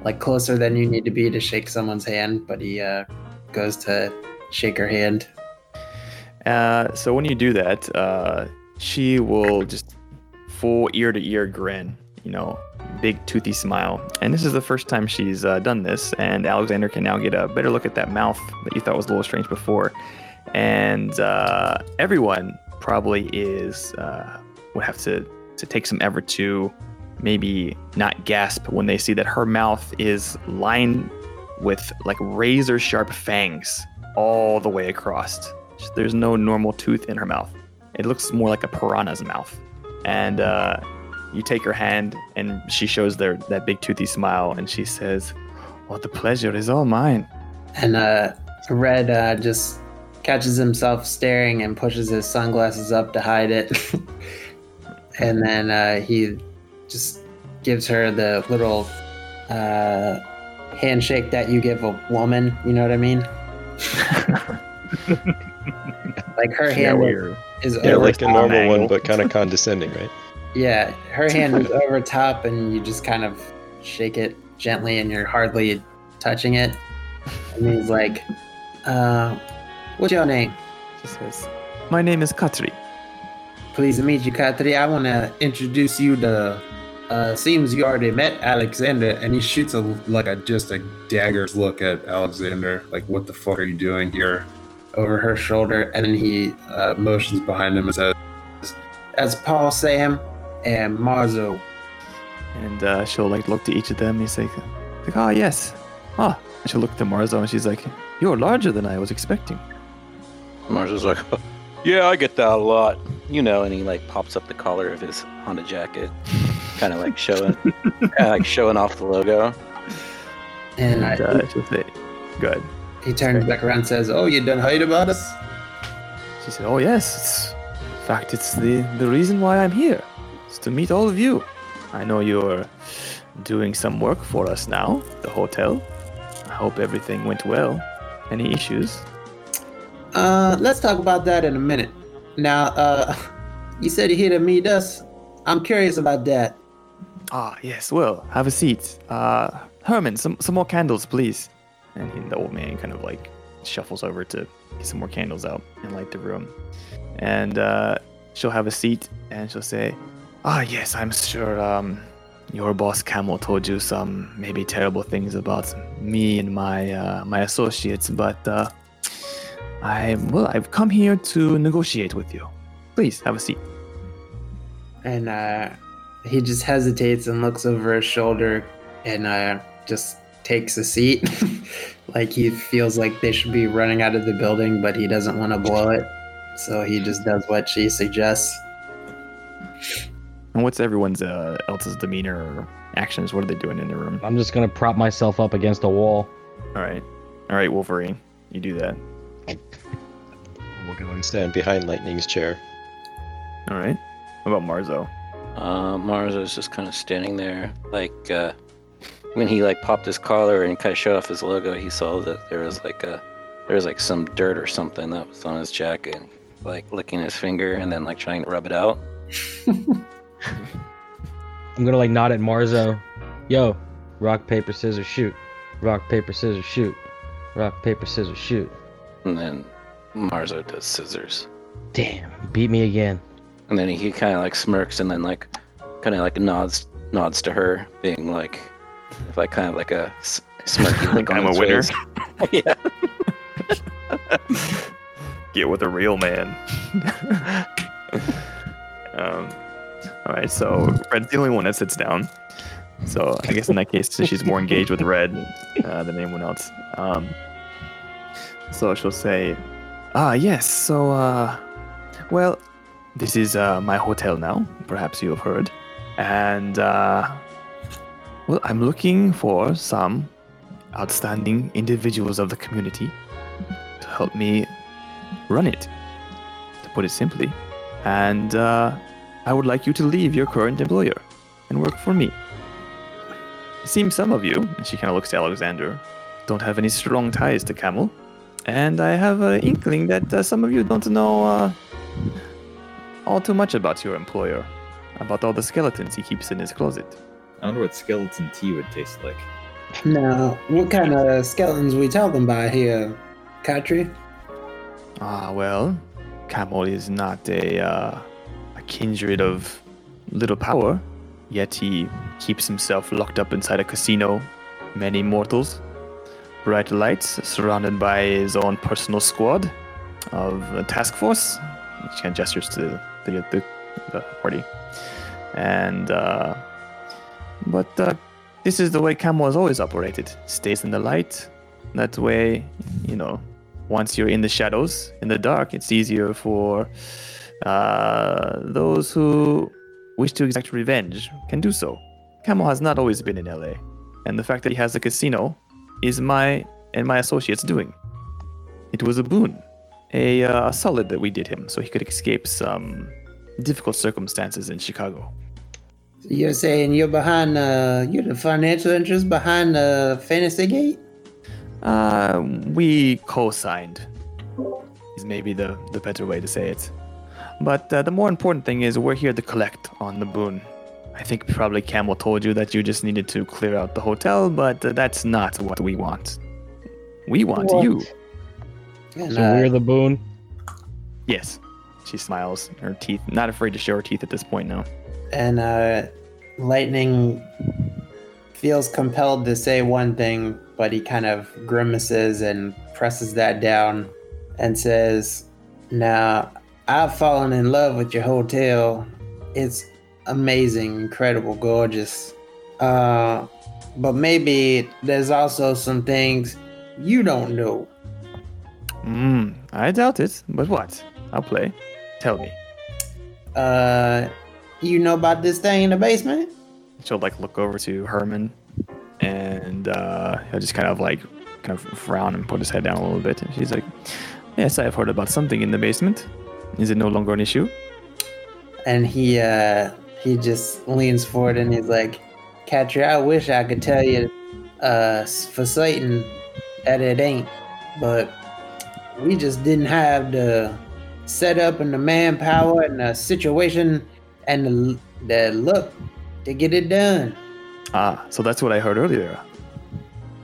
like closer than you need to be to shake someone's hand. But he uh, goes to shake her hand. Uh, so when you do that, uh, she will just full ear to ear grin, you know, big toothy smile. And this is the first time she's uh, done this. And Alexander can now get a better look at that mouth that you thought was a little strange before. And uh, everyone probably is uh, would have to to take some effort to maybe not gasp when they see that her mouth is lined with like razor sharp fangs all the way across. There's no normal tooth in her mouth. It looks more like a piranha's mouth. And uh, you take her hand, and she shows their that big toothy smile, and she says, "Well, the pleasure is all mine." And uh, Red uh, just catches himself staring and pushes his sunglasses up to hide it. and then uh, he just gives her the little uh, handshake that you give a woman. You know what I mean? like her Yeah, hand where is Yeah, over like a top. normal one, but kind of condescending, right? Yeah, her hand is over top, and you just kind of shake it gently, and you're hardly touching it. And he's like, uh, "What's your name?" she says, "My name is Katri." Pleased to meet you, Katri. I want to introduce you to. Uh, seems you already met Alexander, And he shoots a like a just a dagger's look at Alexander. Like, what the fuck are you doing here? over her shoulder, and then he uh, motions behind him and says, "As Paul, Sam, and Marzo." And uh, she'll like look to each of them. And he's like, like, ah, yes, ah. And she'll look to Marzo and she's like, you're larger than I was expecting. Mars was like, "Yeah, I get that a lot." You know, and he like pops up the collar of his Honda jacket, kind of like showing, kind of like showing off the logo. And And I, uh, she'll say, good. he turns back around and says, "Oh, you done heard about us?" She said, "Oh yes, it's, in fact, it's the the reason why I'm here. It's to meet all of you. I know you're doing some work for us now, the hotel. I hope everything went well. Any issues? Uh, let's talk about that in a minute. Now, uh, you said you're here to meet us. I'm curious about that. Ah, yes. Well, have a seat. Uh, Herman, some some more candles, please." And he, the old man kind of like shuffles over to get some more candles out and light the room. And uh, she'll have a seat and she'll say, "Ah, yes, I'm sure um, your boss Camel told you some maybe terrible things about me and my uh, my associates, but uh, I well, I've come here to negotiate with you. Please have a seat." And uh, he just hesitates and looks over his shoulder and uh, just takes a seat. like he feels like they should be running out of the building, but he doesn't want to blow it. So he just does what she suggests. And what's everyone's uh, else's demeanor or actions? What are they doing in the room? I'm just gonna prop myself up against a wall. All right, all right, Wolverine, you do that. We'll go and stand behind Lightning's chair. All right. What about Marzo? Uh, Mars was just kind of standing there, like uh, when he like popped his collar and kind of showed off his logo. He saw that there was like a there was like some dirt or something that was on his jacket, and, like licking his finger and then like trying to rub it out. I'm gonna like nod at Marzo. Yo, rock paper scissors shoot. Rock paper scissors shoot. Rock paper scissors shoot. And then Marzo does scissors, Damn, beat me again. and then he kind of like smirks and then like kind of like nods nods to her, being like like kind of like a smirky look on I'm a winner. yeah. Get with a real man. um, all right, so Red's the only one that sits down. So I guess in that case, she's more engaged with Red uh, than anyone else. Um, so she'll say, "Ah, yes. So, uh, well, this is uh, my hotel now. Perhaps you have heard, and uh, well, I'm looking for some outstanding individuals of the community to help me run it, to put it simply. And uh, I would like you to leave your current employer and work for me. It seems some of you, and she kind of looks to Alexander, don't have any strong ties to Camel. And I have an inkling that uh, some of you don't know uh, all too much about your employer, about all the skeletons he keeps in his closet. I wonder what skeleton tea would taste like. Now, what kind of skeletons we talking about here, Katri? Ah, well, Camel is not a, uh, a kindred of little power, yet he keeps himself locked up inside a casino, many mortals, bright lights, surrounded by his own personal squad of a task force. He kind of gestures to the, the, the party. And, uh, but uh, this is the way Camo has always operated. Stays in the light. That way, you know, once you're in the shadows, in the dark, it's easier for uh, those who wish to exact revenge can do so. Camo has not always been in LA, and the fact that he has a casino is my and my associates doing. It was a boon, a, uh, a solid that we did him, so he could escape some difficult circumstances in Chicago. You're saying you're behind, uh, you're the financial interest behind uh, Fantasy Gate? Uh, we co-signed. Is maybe the the better way to say it. But uh, the more important thing is we're here to collect on the boon. I think probably Camel told you that you just needed to clear out the hotel, but uh, that's not what we want. We want What? you. And, So uh, we're the boon. Yes. She smiles, her teeth, not afraid to show her teeth at this point now. And uh, Lightning feels compelled to say one thing, but he kind of grimaces and presses that down and says, Now, I've fallen in love with your hotel. It's amazing, incredible, gorgeous. Uh, but maybe there's also some things you don't know. Hmm, I doubt it, but what? I'll play. Tell me. Uh, you know about this thing in the basement? She'll like look over to Herman, and uh, he'll just kind of like kind of frown and put his head down a little bit. And she's like, "Yes, I have heard about something in the basement. Is it no longer an issue?" And he uh he just leans forward and he's like, Catcher, I wish I could tell you uh for certain that it ain't, but we just didn't have the setup and the manpower and the situation and the, the look to get it done. Ah, so that's what I heard earlier.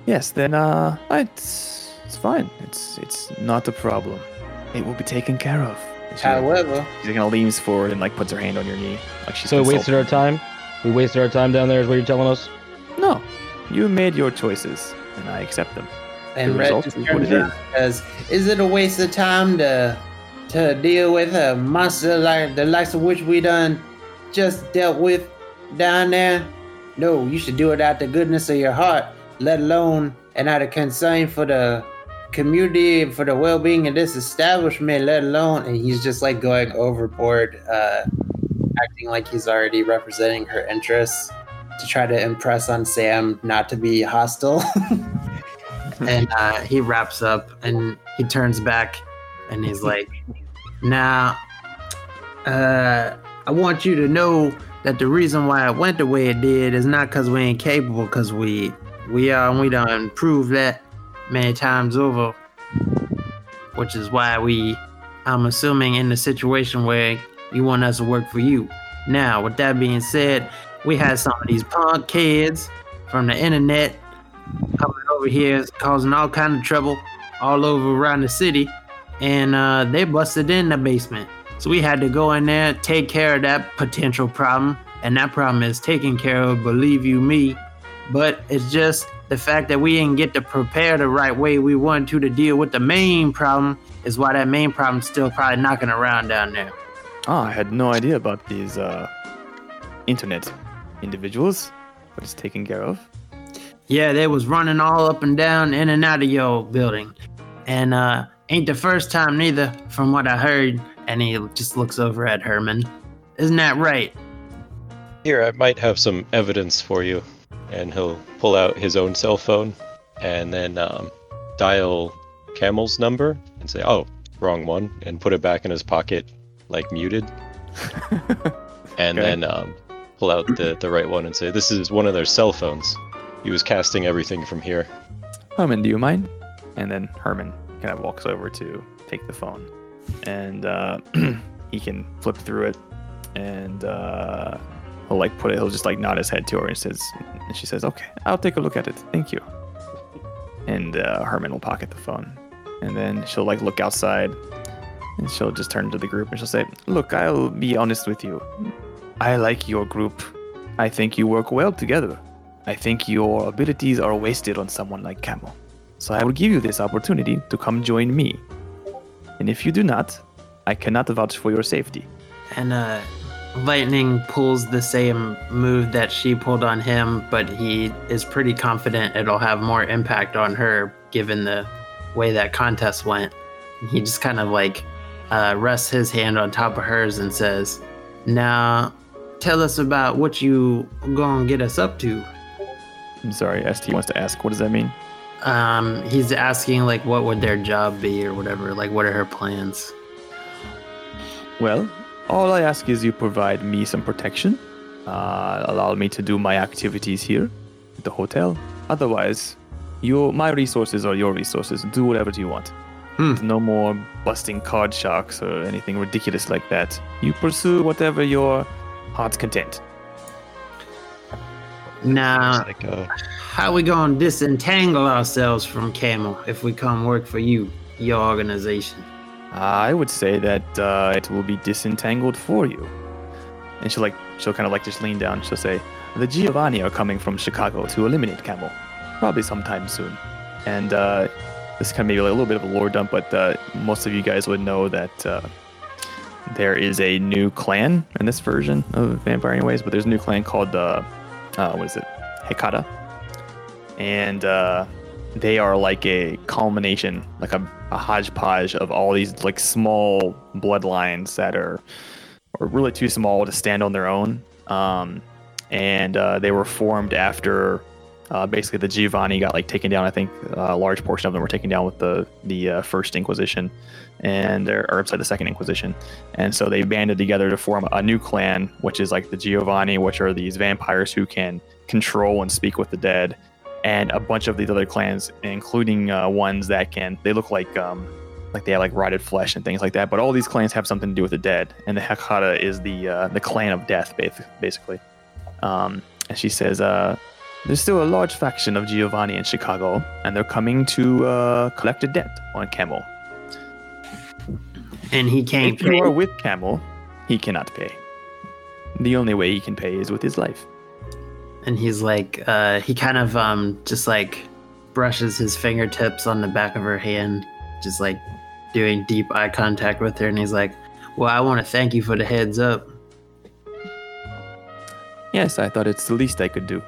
Yes, then uh, it's it's fine. It's it's not a problem. It will be taken care of. And She, However, she kind of leans forward and like puts her hand on your knee, like she's. So we wasted our time. We wasted our time down there, is what you're telling us. No, you made your choices, and I accept them. and The Red result just is what turns it around says, "Is it a waste of time to to deal with a monster like the likes of which we done just dealt with down there? No, you should do it out the goodness of your heart, let alone and out of concern for the community for the well-being of this establishment, let alone." And he's just like going overboard, uh, acting like he's already representing her interests to try to impress on Sam not to be hostile. and uh, he wraps up and he turns back and he's like, "Now, uh, I want you to know that the reason why it went the way it did is not because we ain't capable, because we we are, and we done proved that many times over. Which is why we, I'm assuming, in the situation where you want us to work for you. Now, with that being said, we had some of these punk kids from the internet coming over here causing all kind of trouble all over around the city and uh, they busted in the basement so we had to go in there take care of that potential problem and that problem is taken care of believe you me but it's just the fact that we didn't get to prepare the right way we wanted to to deal with the main problem is why that main problem's still probably knocking around down there Ah, I had no idea about these uh, internet individuals, but it's taken care of. Yeah, they was running all up and down, in and out of your building. And uh ain't the first time neither, from what I heard. And he just looks over at Herman. Isn't that right? Here, I might have some evidence for you. And he'll pull out his own cell phone and then um, dial Camel's number and say, oh, wrong one, and put it back in his pocket, like muted. And Okay. then um, pull out the, the right one and say, this is one of their cell phones. He was casting everything from here. Herman, do you mind? And then Herman kind of walks over to take the phone, and uh, he can flip through it, and uh, he'll like put it. He'll just like nod his head to her and says, and she says, "Okay, I'll take a look at it. Thank you." And uh, Herman will pocket the phone, and then she'll like look outside, and she'll just turn to the group and she'll say, "Look, I'll be honest with you. I like your group. I think you work well together." I think your abilities are wasted on someone like Camel. So I will give you this opportunity to come join me. And if you do not, I cannot vouch for your safety. And uh Lightning pulls the same move that she pulled on him, but he is pretty confident it'll have more impact on her given the way that contest went. He just kind of like uh, rests his hand on top of hers and says, Now tell us about what you gonna get us up to. I'm sorry, ST wants to ask, what does that mean? Um, he's asking like what would their job be or whatever, like what are her plans? Well, all I ask is you provide me some protection, uh, allow me to do my activities here at the hotel. Otherwise, your my resources are your resources. Do whatever you want. Hmm. No more busting card sharks or anything ridiculous like that. You pursue whatever your heart's content. Now, like, uh, how we gonna disentangle ourselves from Camel if we come work for you, your organization? I would say that uh, it will be disentangled for you. And she'll like she'll kind of like just lean down. She'll say, "The Giovanni are coming from Chicago to eliminate Camel, probably sometime soon." And uh, this kind of maybe like a little bit of a lore dump, but uh, most of you guys would know that uh, there is a new clan in this version of Vampire, anyways. But there's a new clan called uh, uh, what is it, Hecata, and uh, they are like a culmination, like a, a hodgepodge of all these like small bloodlines that are, are really too small to stand on their own. Um, and uh, they were formed after uh, basically the Giovanni got like taken down. I think uh, a large portion of them were taken down with the the uh, first Inquisition, and or, sorry, the second Inquisition. And so they banded together to form a new clan, which is like the Giovanni, which are these vampires who can control and speak with the dead and a bunch of these other clans, including uh, ones that can they look like um, like they have like rotted flesh and things like that. But all these clans have something to do with the dead, and the Hecata is the uh, the clan of death, basically. Um, and she says, uh, "There's still a large faction of Giovanni in Chicago, and they're coming to uh, collect a debt on Camel. And he can't If you pay. are with Camel, he cannot pay. The only way he can pay is with his life." And he's like uh he kind of um just like brushes his fingertips on the back of her hand just like doing deep eye contact with her. And he's like well i want to thank you for the heads up. Yes, I thought it's the least I could do.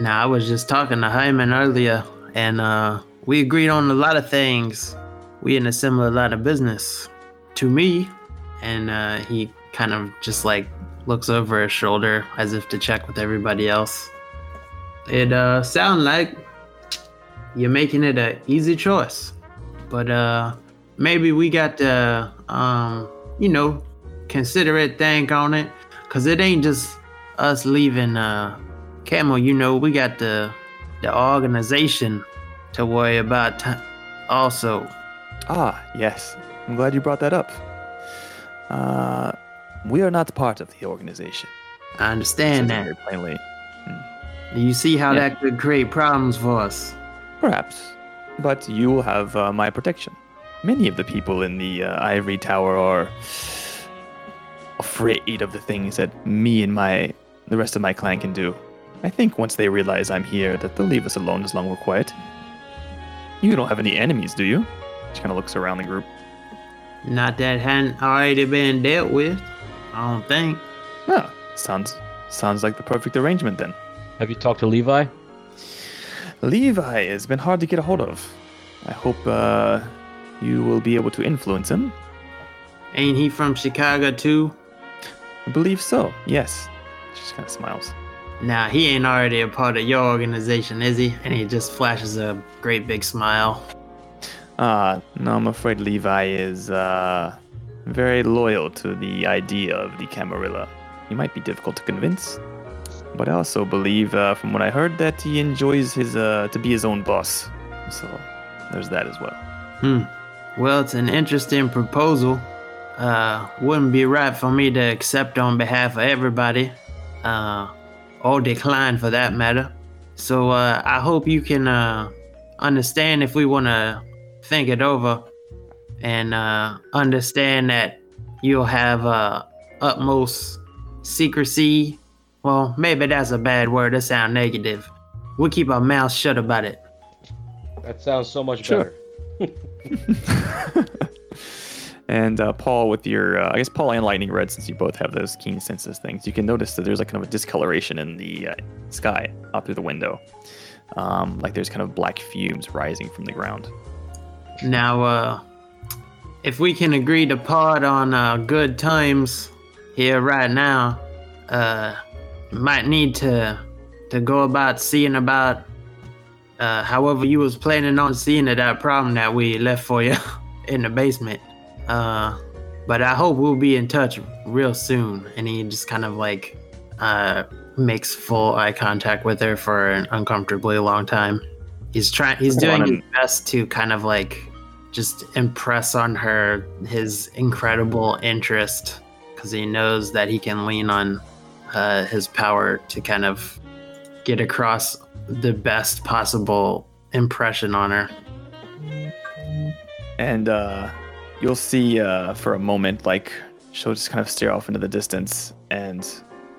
now i was just talking to hyman earlier and uh we agreed on a lot of things. We in a similar line of business to me. And uh he kind of just like looks over his shoulder as if to check with everybody else it uh sound like you're making it a easy choice but uh maybe we got to um you know consider it think on it because it ain't just us leaving uh camel you know we got the the organization to worry about t- also Ah, yes. I'm glad you brought that up. Uh, we are not part of the organization. i understand that very plainly. You see how Yeah. that could create problems for us Perhaps, but you will have uh, my protection. Many of the people in the uh, ivory tower are afraid of the things that me and my the rest of my clan can do. I think once they realize I'm here, that they'll leave us alone as long as we're quiet. You don't have any enemies, do you? She kind of looks around the group. not that hadn't already been dealt with i don't think Ah, sounds sounds like the perfect arrangement then. Have you talked to Levi? Levi has been hard to get a hold of. I hope uh, you will be able to influence him. ain't he from chicago too I believe so. Yes. She just kind of smiles. Nah, he ain't already a part of your organization, is he? And he just flashes a great big smile. Uh, no, I'm afraid Levi is uh, very loyal to the idea of the Camarilla. He might be difficult to convince, but I also believe, uh, from what I heard, that he enjoys his uh, to be his own boss. So there's that as well. Hmm. Well, it's an interesting proposal. Uh, wouldn't be right for me to accept on behalf of everybody, uh, or decline for that matter. So uh, I hope you can uh, understand if we want to think it over, and uh, understand that you'll have uh, utmost secrecy. Well, maybe that's a bad word. That sound negative. We'll keep our mouths shut about it. That sounds so much Sure. better. and uh, Paul, with your, uh, I guess Paul and Lightning Red, since you both have those keen senses things, you can notice that there's like kind of a discoloration in the uh, sky out through the window. Um, like there's kind of black fumes rising from the ground. Now, uh, if we can agree to part on uh, good times here right now, uh, might need to to go about seeing about uh, however you was planning on seeing to that problem that we left for you in the basement. Uh, but I hope we'll be in touch real soon. And he just kind of like uh, makes full eye contact with her for an uncomfortably long time. He's trying. He's doing his best to kind of like just impress on her his incredible interest because he knows that he can lean on uh, his power to kind of get across the best possible impression on her. And uh, you'll see uh, for a moment, like she'll just kind of stare off into the distance, and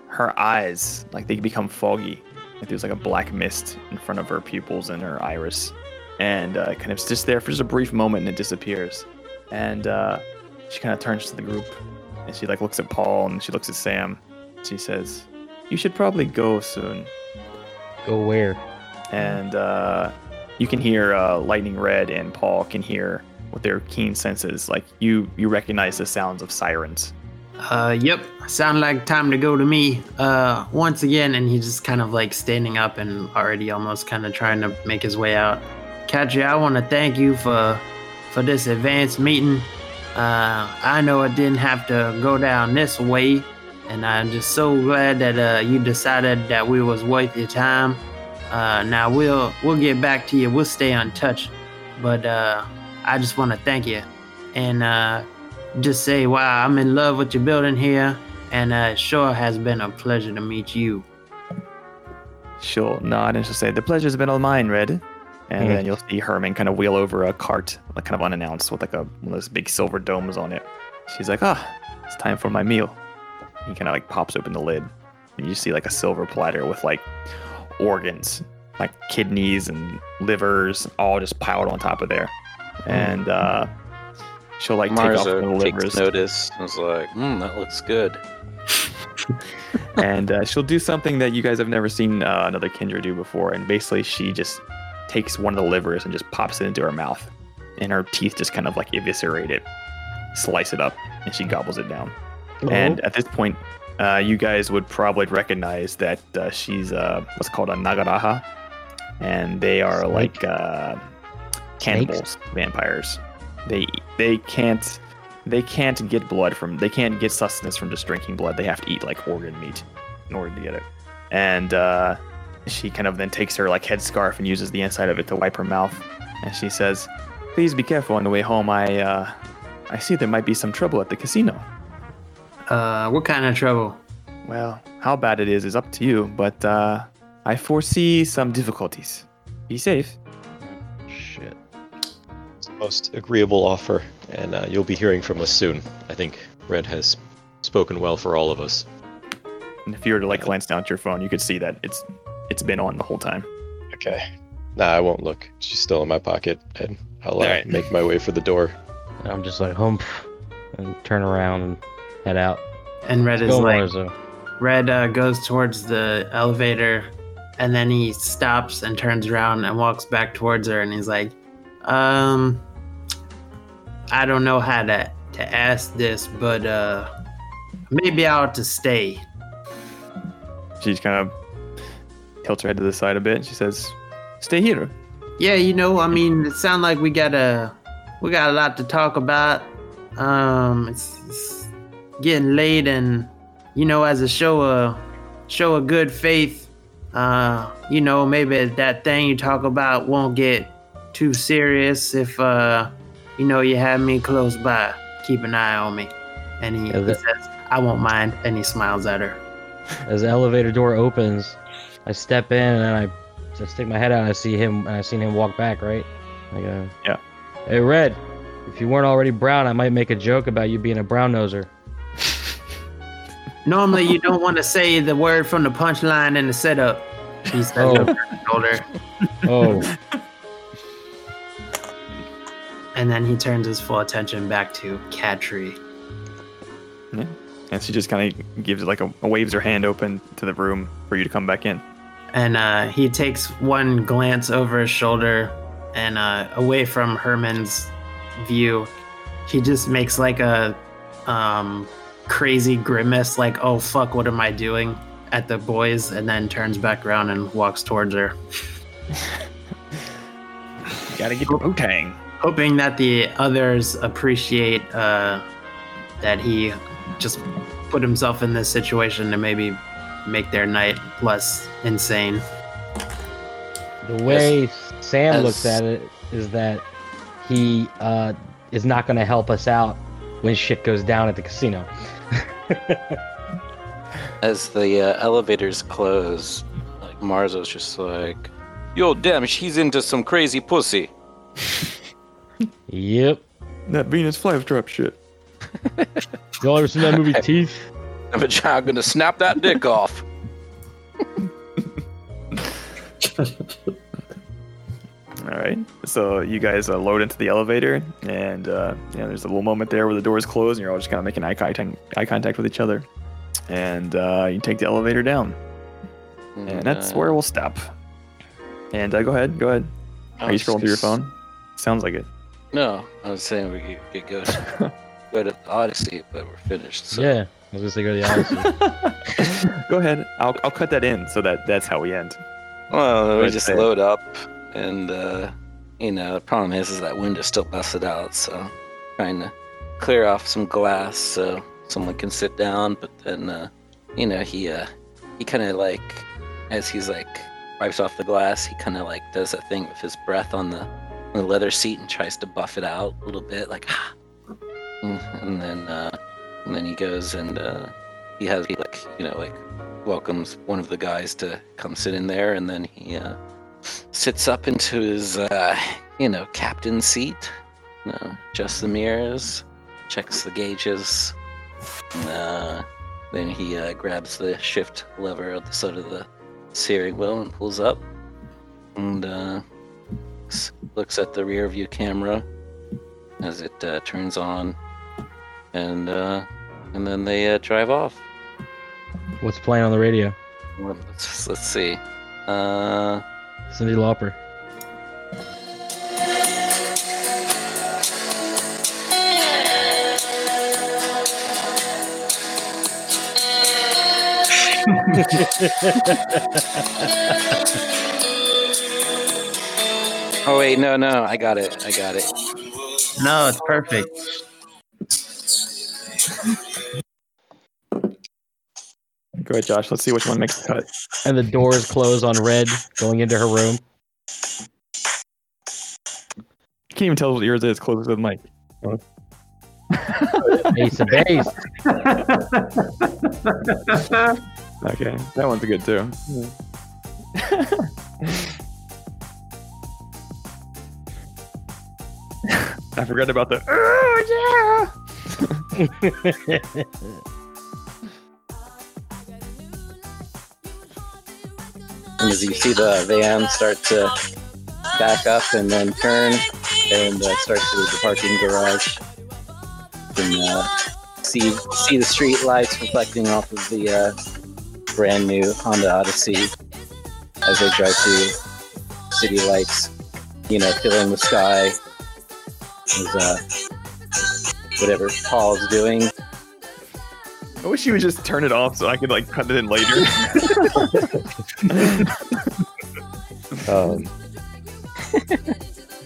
her eyes, like they become foggy. Like there's like a black mist in front of her pupils and her iris, and uh, kind of just there for just a brief moment, and it disappears. And uh, she kind of turns to the group, and she like looks at Paul, and she looks at Sam. She says, "You should probably go soon." Go where? and uh, you can hear uh, Lightning Red and Paul can hear with their keen senses, like you you recognize the sounds of sirens. Uh, yep. Sound like time to go to me. Uh, once again, and he's just kind of like standing up and already almost kind of trying to make his way out. Katri, I want to thank you for for this advanced meeting. Uh, I know it didn't have to go down this way, and I'm just so glad that uh, you decided that we was worth your time. Uh, now we'll we'll get back to you. We'll stay in touch, but uh, I just want to thank you and uh, just say, wow, I'm in love with your building here, and uh, it sure has been a pleasure to meet you. She'll nod and she'll say, "The pleasure's been all mine, Red." And then you'll see Herman kind of wheel over a cart, like kind of unannounced, with like a one of those big silver domes on it. She's like, "Ah, it's time for my meal." He kind of like pops open the lid, and you see like a silver platter with like organs, like kidneys and livers, all just piled on top of there. And uh, she'll like take off the Marzo takes livers, notice and was like, hmm, that looks good. and uh, she'll do something that you guys have never seen uh, another Kindred do before. And basically, she just takes one of the livers and just pops it into her mouth, and her teeth just kind of like eviscerate it, slice it up, and she gobbles it down. And at this point, uh, you guys would probably recognize that uh, she's uh, what's called a Nagaraja, and they are Snake? like uh, cannibals, vampires. They they can't they can't get blood from they can't get sustenance from just drinking blood. They have to eat like organ meat in order to get it. And uh, she kind of then takes her like headscarf and uses the inside of it to wipe her mouth. And she says, "Please be careful on the way home. I uh, I see there might be some trouble at the casino." Uh, what kind of trouble? Well, how bad it is is up to you, but uh, I foresee some difficulties. Be safe. Shit. It's the most agreeable offer, and uh, you'll be hearing from us soon. I think Red has spoken well for all of us. And if you were to like glance down at your phone, you could see that it's it's been on the whole time. Okay. Nah, I won't look. She's still in my pocket, and I'll uh, Alright. make my way for the door. I'm just like humph and turn around and head out. And Red is Go like, Marzo. Red uh, goes towards the elevator, and then he stops and turns around and walks back towards her, and he's like, "Um, I don't know how to to ask this, but uh, maybe I ought to stay." She kind of tilts her head to the side a bit. And she says, "Stay here." Yeah, you know, I mean, it sounds like we got a we got a lot to talk about. Um, it's, it's getting laid and you know, as a show of show of good faith, uh, you know, maybe that thing you talk about won't get too serious if uh, you know, you have me close by. Keep an eye on me. And he, he that- says, "I won't mind," and he smiles at her. As the elevator door opens, I step in and I, I stick my head out and I see him and I seen him walk back, right? I go, Yeah. Hey, Red, if you weren't already brown, I might make a joke about you being a brown noser. Normally, you don't want to say the word from the punchline in the setup. He says Oh. over her shoulder. Oh, And then he turns his full attention back to Katri. And she just kind of gives it like a waves her hand open to the room for you to come back in. And uh, he takes one glance over his shoulder and uh, away from Herman's view. He just makes like a um, crazy grimace, like, oh fuck, what am I doing? At the boys, and then turns back around and walks towards her, Gotta get your tang. hoping that the others appreciate uh, that he just put himself in this situation to maybe make their night less insane. the way Sam as- looks at it is that he uh, is not going to help us out when shit goes down at the casino. As the uh, elevators close, like Marzo's just like, "Yo, damn, she's into some crazy pussy." yep. That Venus flytrap shit. Y'all ever seen that movie Teeth? I'm I'm gonna snap that dick off. All right. So you guys uh, load into the elevator, and uh, you know, there's a little moment there where the doors close, and you're all just kind of making eye contact, eye contact with each other, and uh, you take the elevator down, and that's uh, where we'll stop. And uh, go ahead, go ahead. I Are you scrolling through your phone? Sounds like it. No, I was saying we could, could go to, go to Odyssey, but we're finished. So. Yeah. I was gonna say go to the Odyssey. go ahead. I'll I'll cut that in so that that's how we end. Well, we Right just there. load up, and uh, you know the problem is is that window's still busted out, so trying to clear off some glass so someone can sit down. But then, uh, you know, he uh, he kind of like as he's like wipes off the glass, he kind of like does a thing with his breath on the on the leather seat and tries to buff it out a little bit, like ah. Mm, and then uh, and then he goes and uh, he has he like you know like welcomes one of the guys to come sit in there, and then he uh, sits up into his, uh, you know, captain's seat, adjusts the mirrors, checks the gauges, and, uh, then he uh, grabs the shift lever at the side of the steering wheel and pulls up, and uh, looks at the rear view camera as it uh, turns on, and uh, and then they uh, drive off. What's playing on the radio? Let's, let's see. Uh, Cyndi Lauper. oh wait, no, no, I got it. I got it. No, it's perfect. Go ahead, Josh. Let's see which one makes the cut. And the doors close on Red going into her room. You can't even tell what yours is closer to the mic. Ace of base. Okay, that one's good too. I forgot about the. Oh yeah! And as you see the van start to back up and then turn and uh, start to the parking garage, you can uh, see see the street lights reflecting off of the uh, brand new Honda Odyssey as they drive through city lights, you know, filling the sky. As, uh, whatever Paul's doing. I wish you would just turn it off so I could like cut it in later. Um,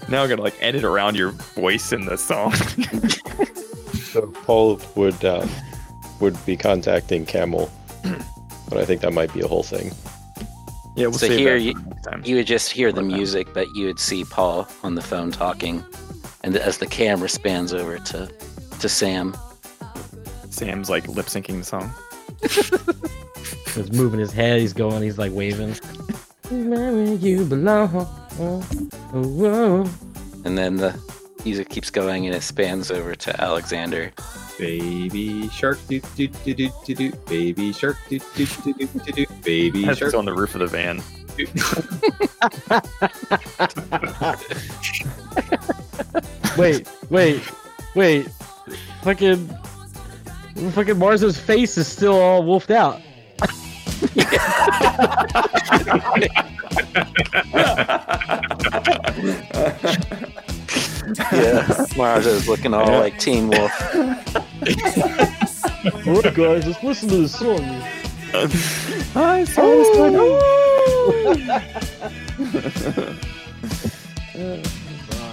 now I'm gonna like edit around your voice in the song. so Paul would uh, would be contacting Camel, but I think that might be a whole thing. yeah, we'll So save here that you- for. You would just hear the music, but you would see Paul on the phone talking, and as the camera spans over to to Sam. Sam's like lip syncing the song. He's moving his head. He's going. He's like waving. Where you belong. Oh, oh, oh. And then the music keeps going and it spans over to Alexander. Baby shark do do do do do do. Baby shark do do do do do do. Baby That's shark. just on the roof of the van. Wait, wait, wait. Fucking, fucking Marzo's face is still all wolfed out. Yeah, Mars is looking all Yeah. like Teen Wolf. Alright, guys, let's listen to this song. Hi,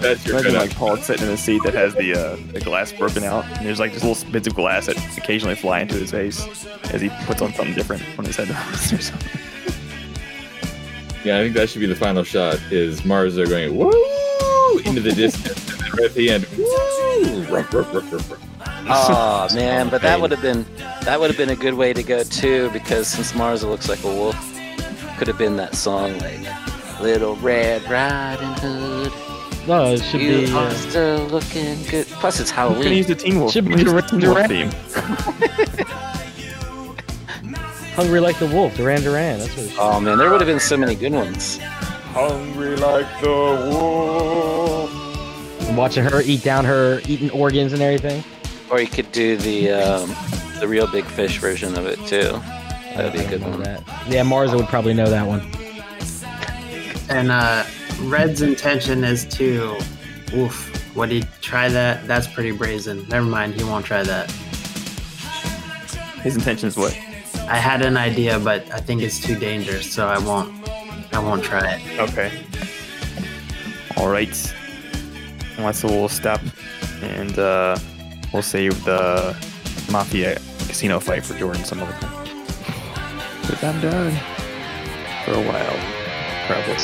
That's your Imagine like Paul sitting in a seat that has the uh, the glass broken out, and there's like just little bits of glass that occasionally fly into his face as he puts on something different on his headphones or something. Yeah, I think that should be the final shot. Is Marzo going woo into the distance, and then right at the end, woo, ruff. Oh man, but that would have been that would have been a good way to go too, because since Marza looks like a wolf, could have been that song like Little Red Riding Hood. No, it should you be. are Uh, still looking good. Plus, it's I'm gonna use the Teen Wolf. Should be I'm gonna use the Duran Duran. theme. hungry like the wolf, Duran Duran. That's what. It should Oh man, there would have been so many good ones. Hungry like the wolf. be. Watching her eat down her eating organs and everything. Or you could do the um, the Reel Big Fish version of it too. That'd be a I good one. That. Yeah, Marza would probably know that one. And uh, Red's intention is to, oof, would he try that? That's pretty brazen. Never mind, he won't try that. His intention is what? I had an idea, but I think it's too dangerous, so I won't. I won't try it. Okay. All right. Well, so we'll stop and uh, we'll save the mafia casino fight for Jordan some other time. But I'm done for a while. Probably.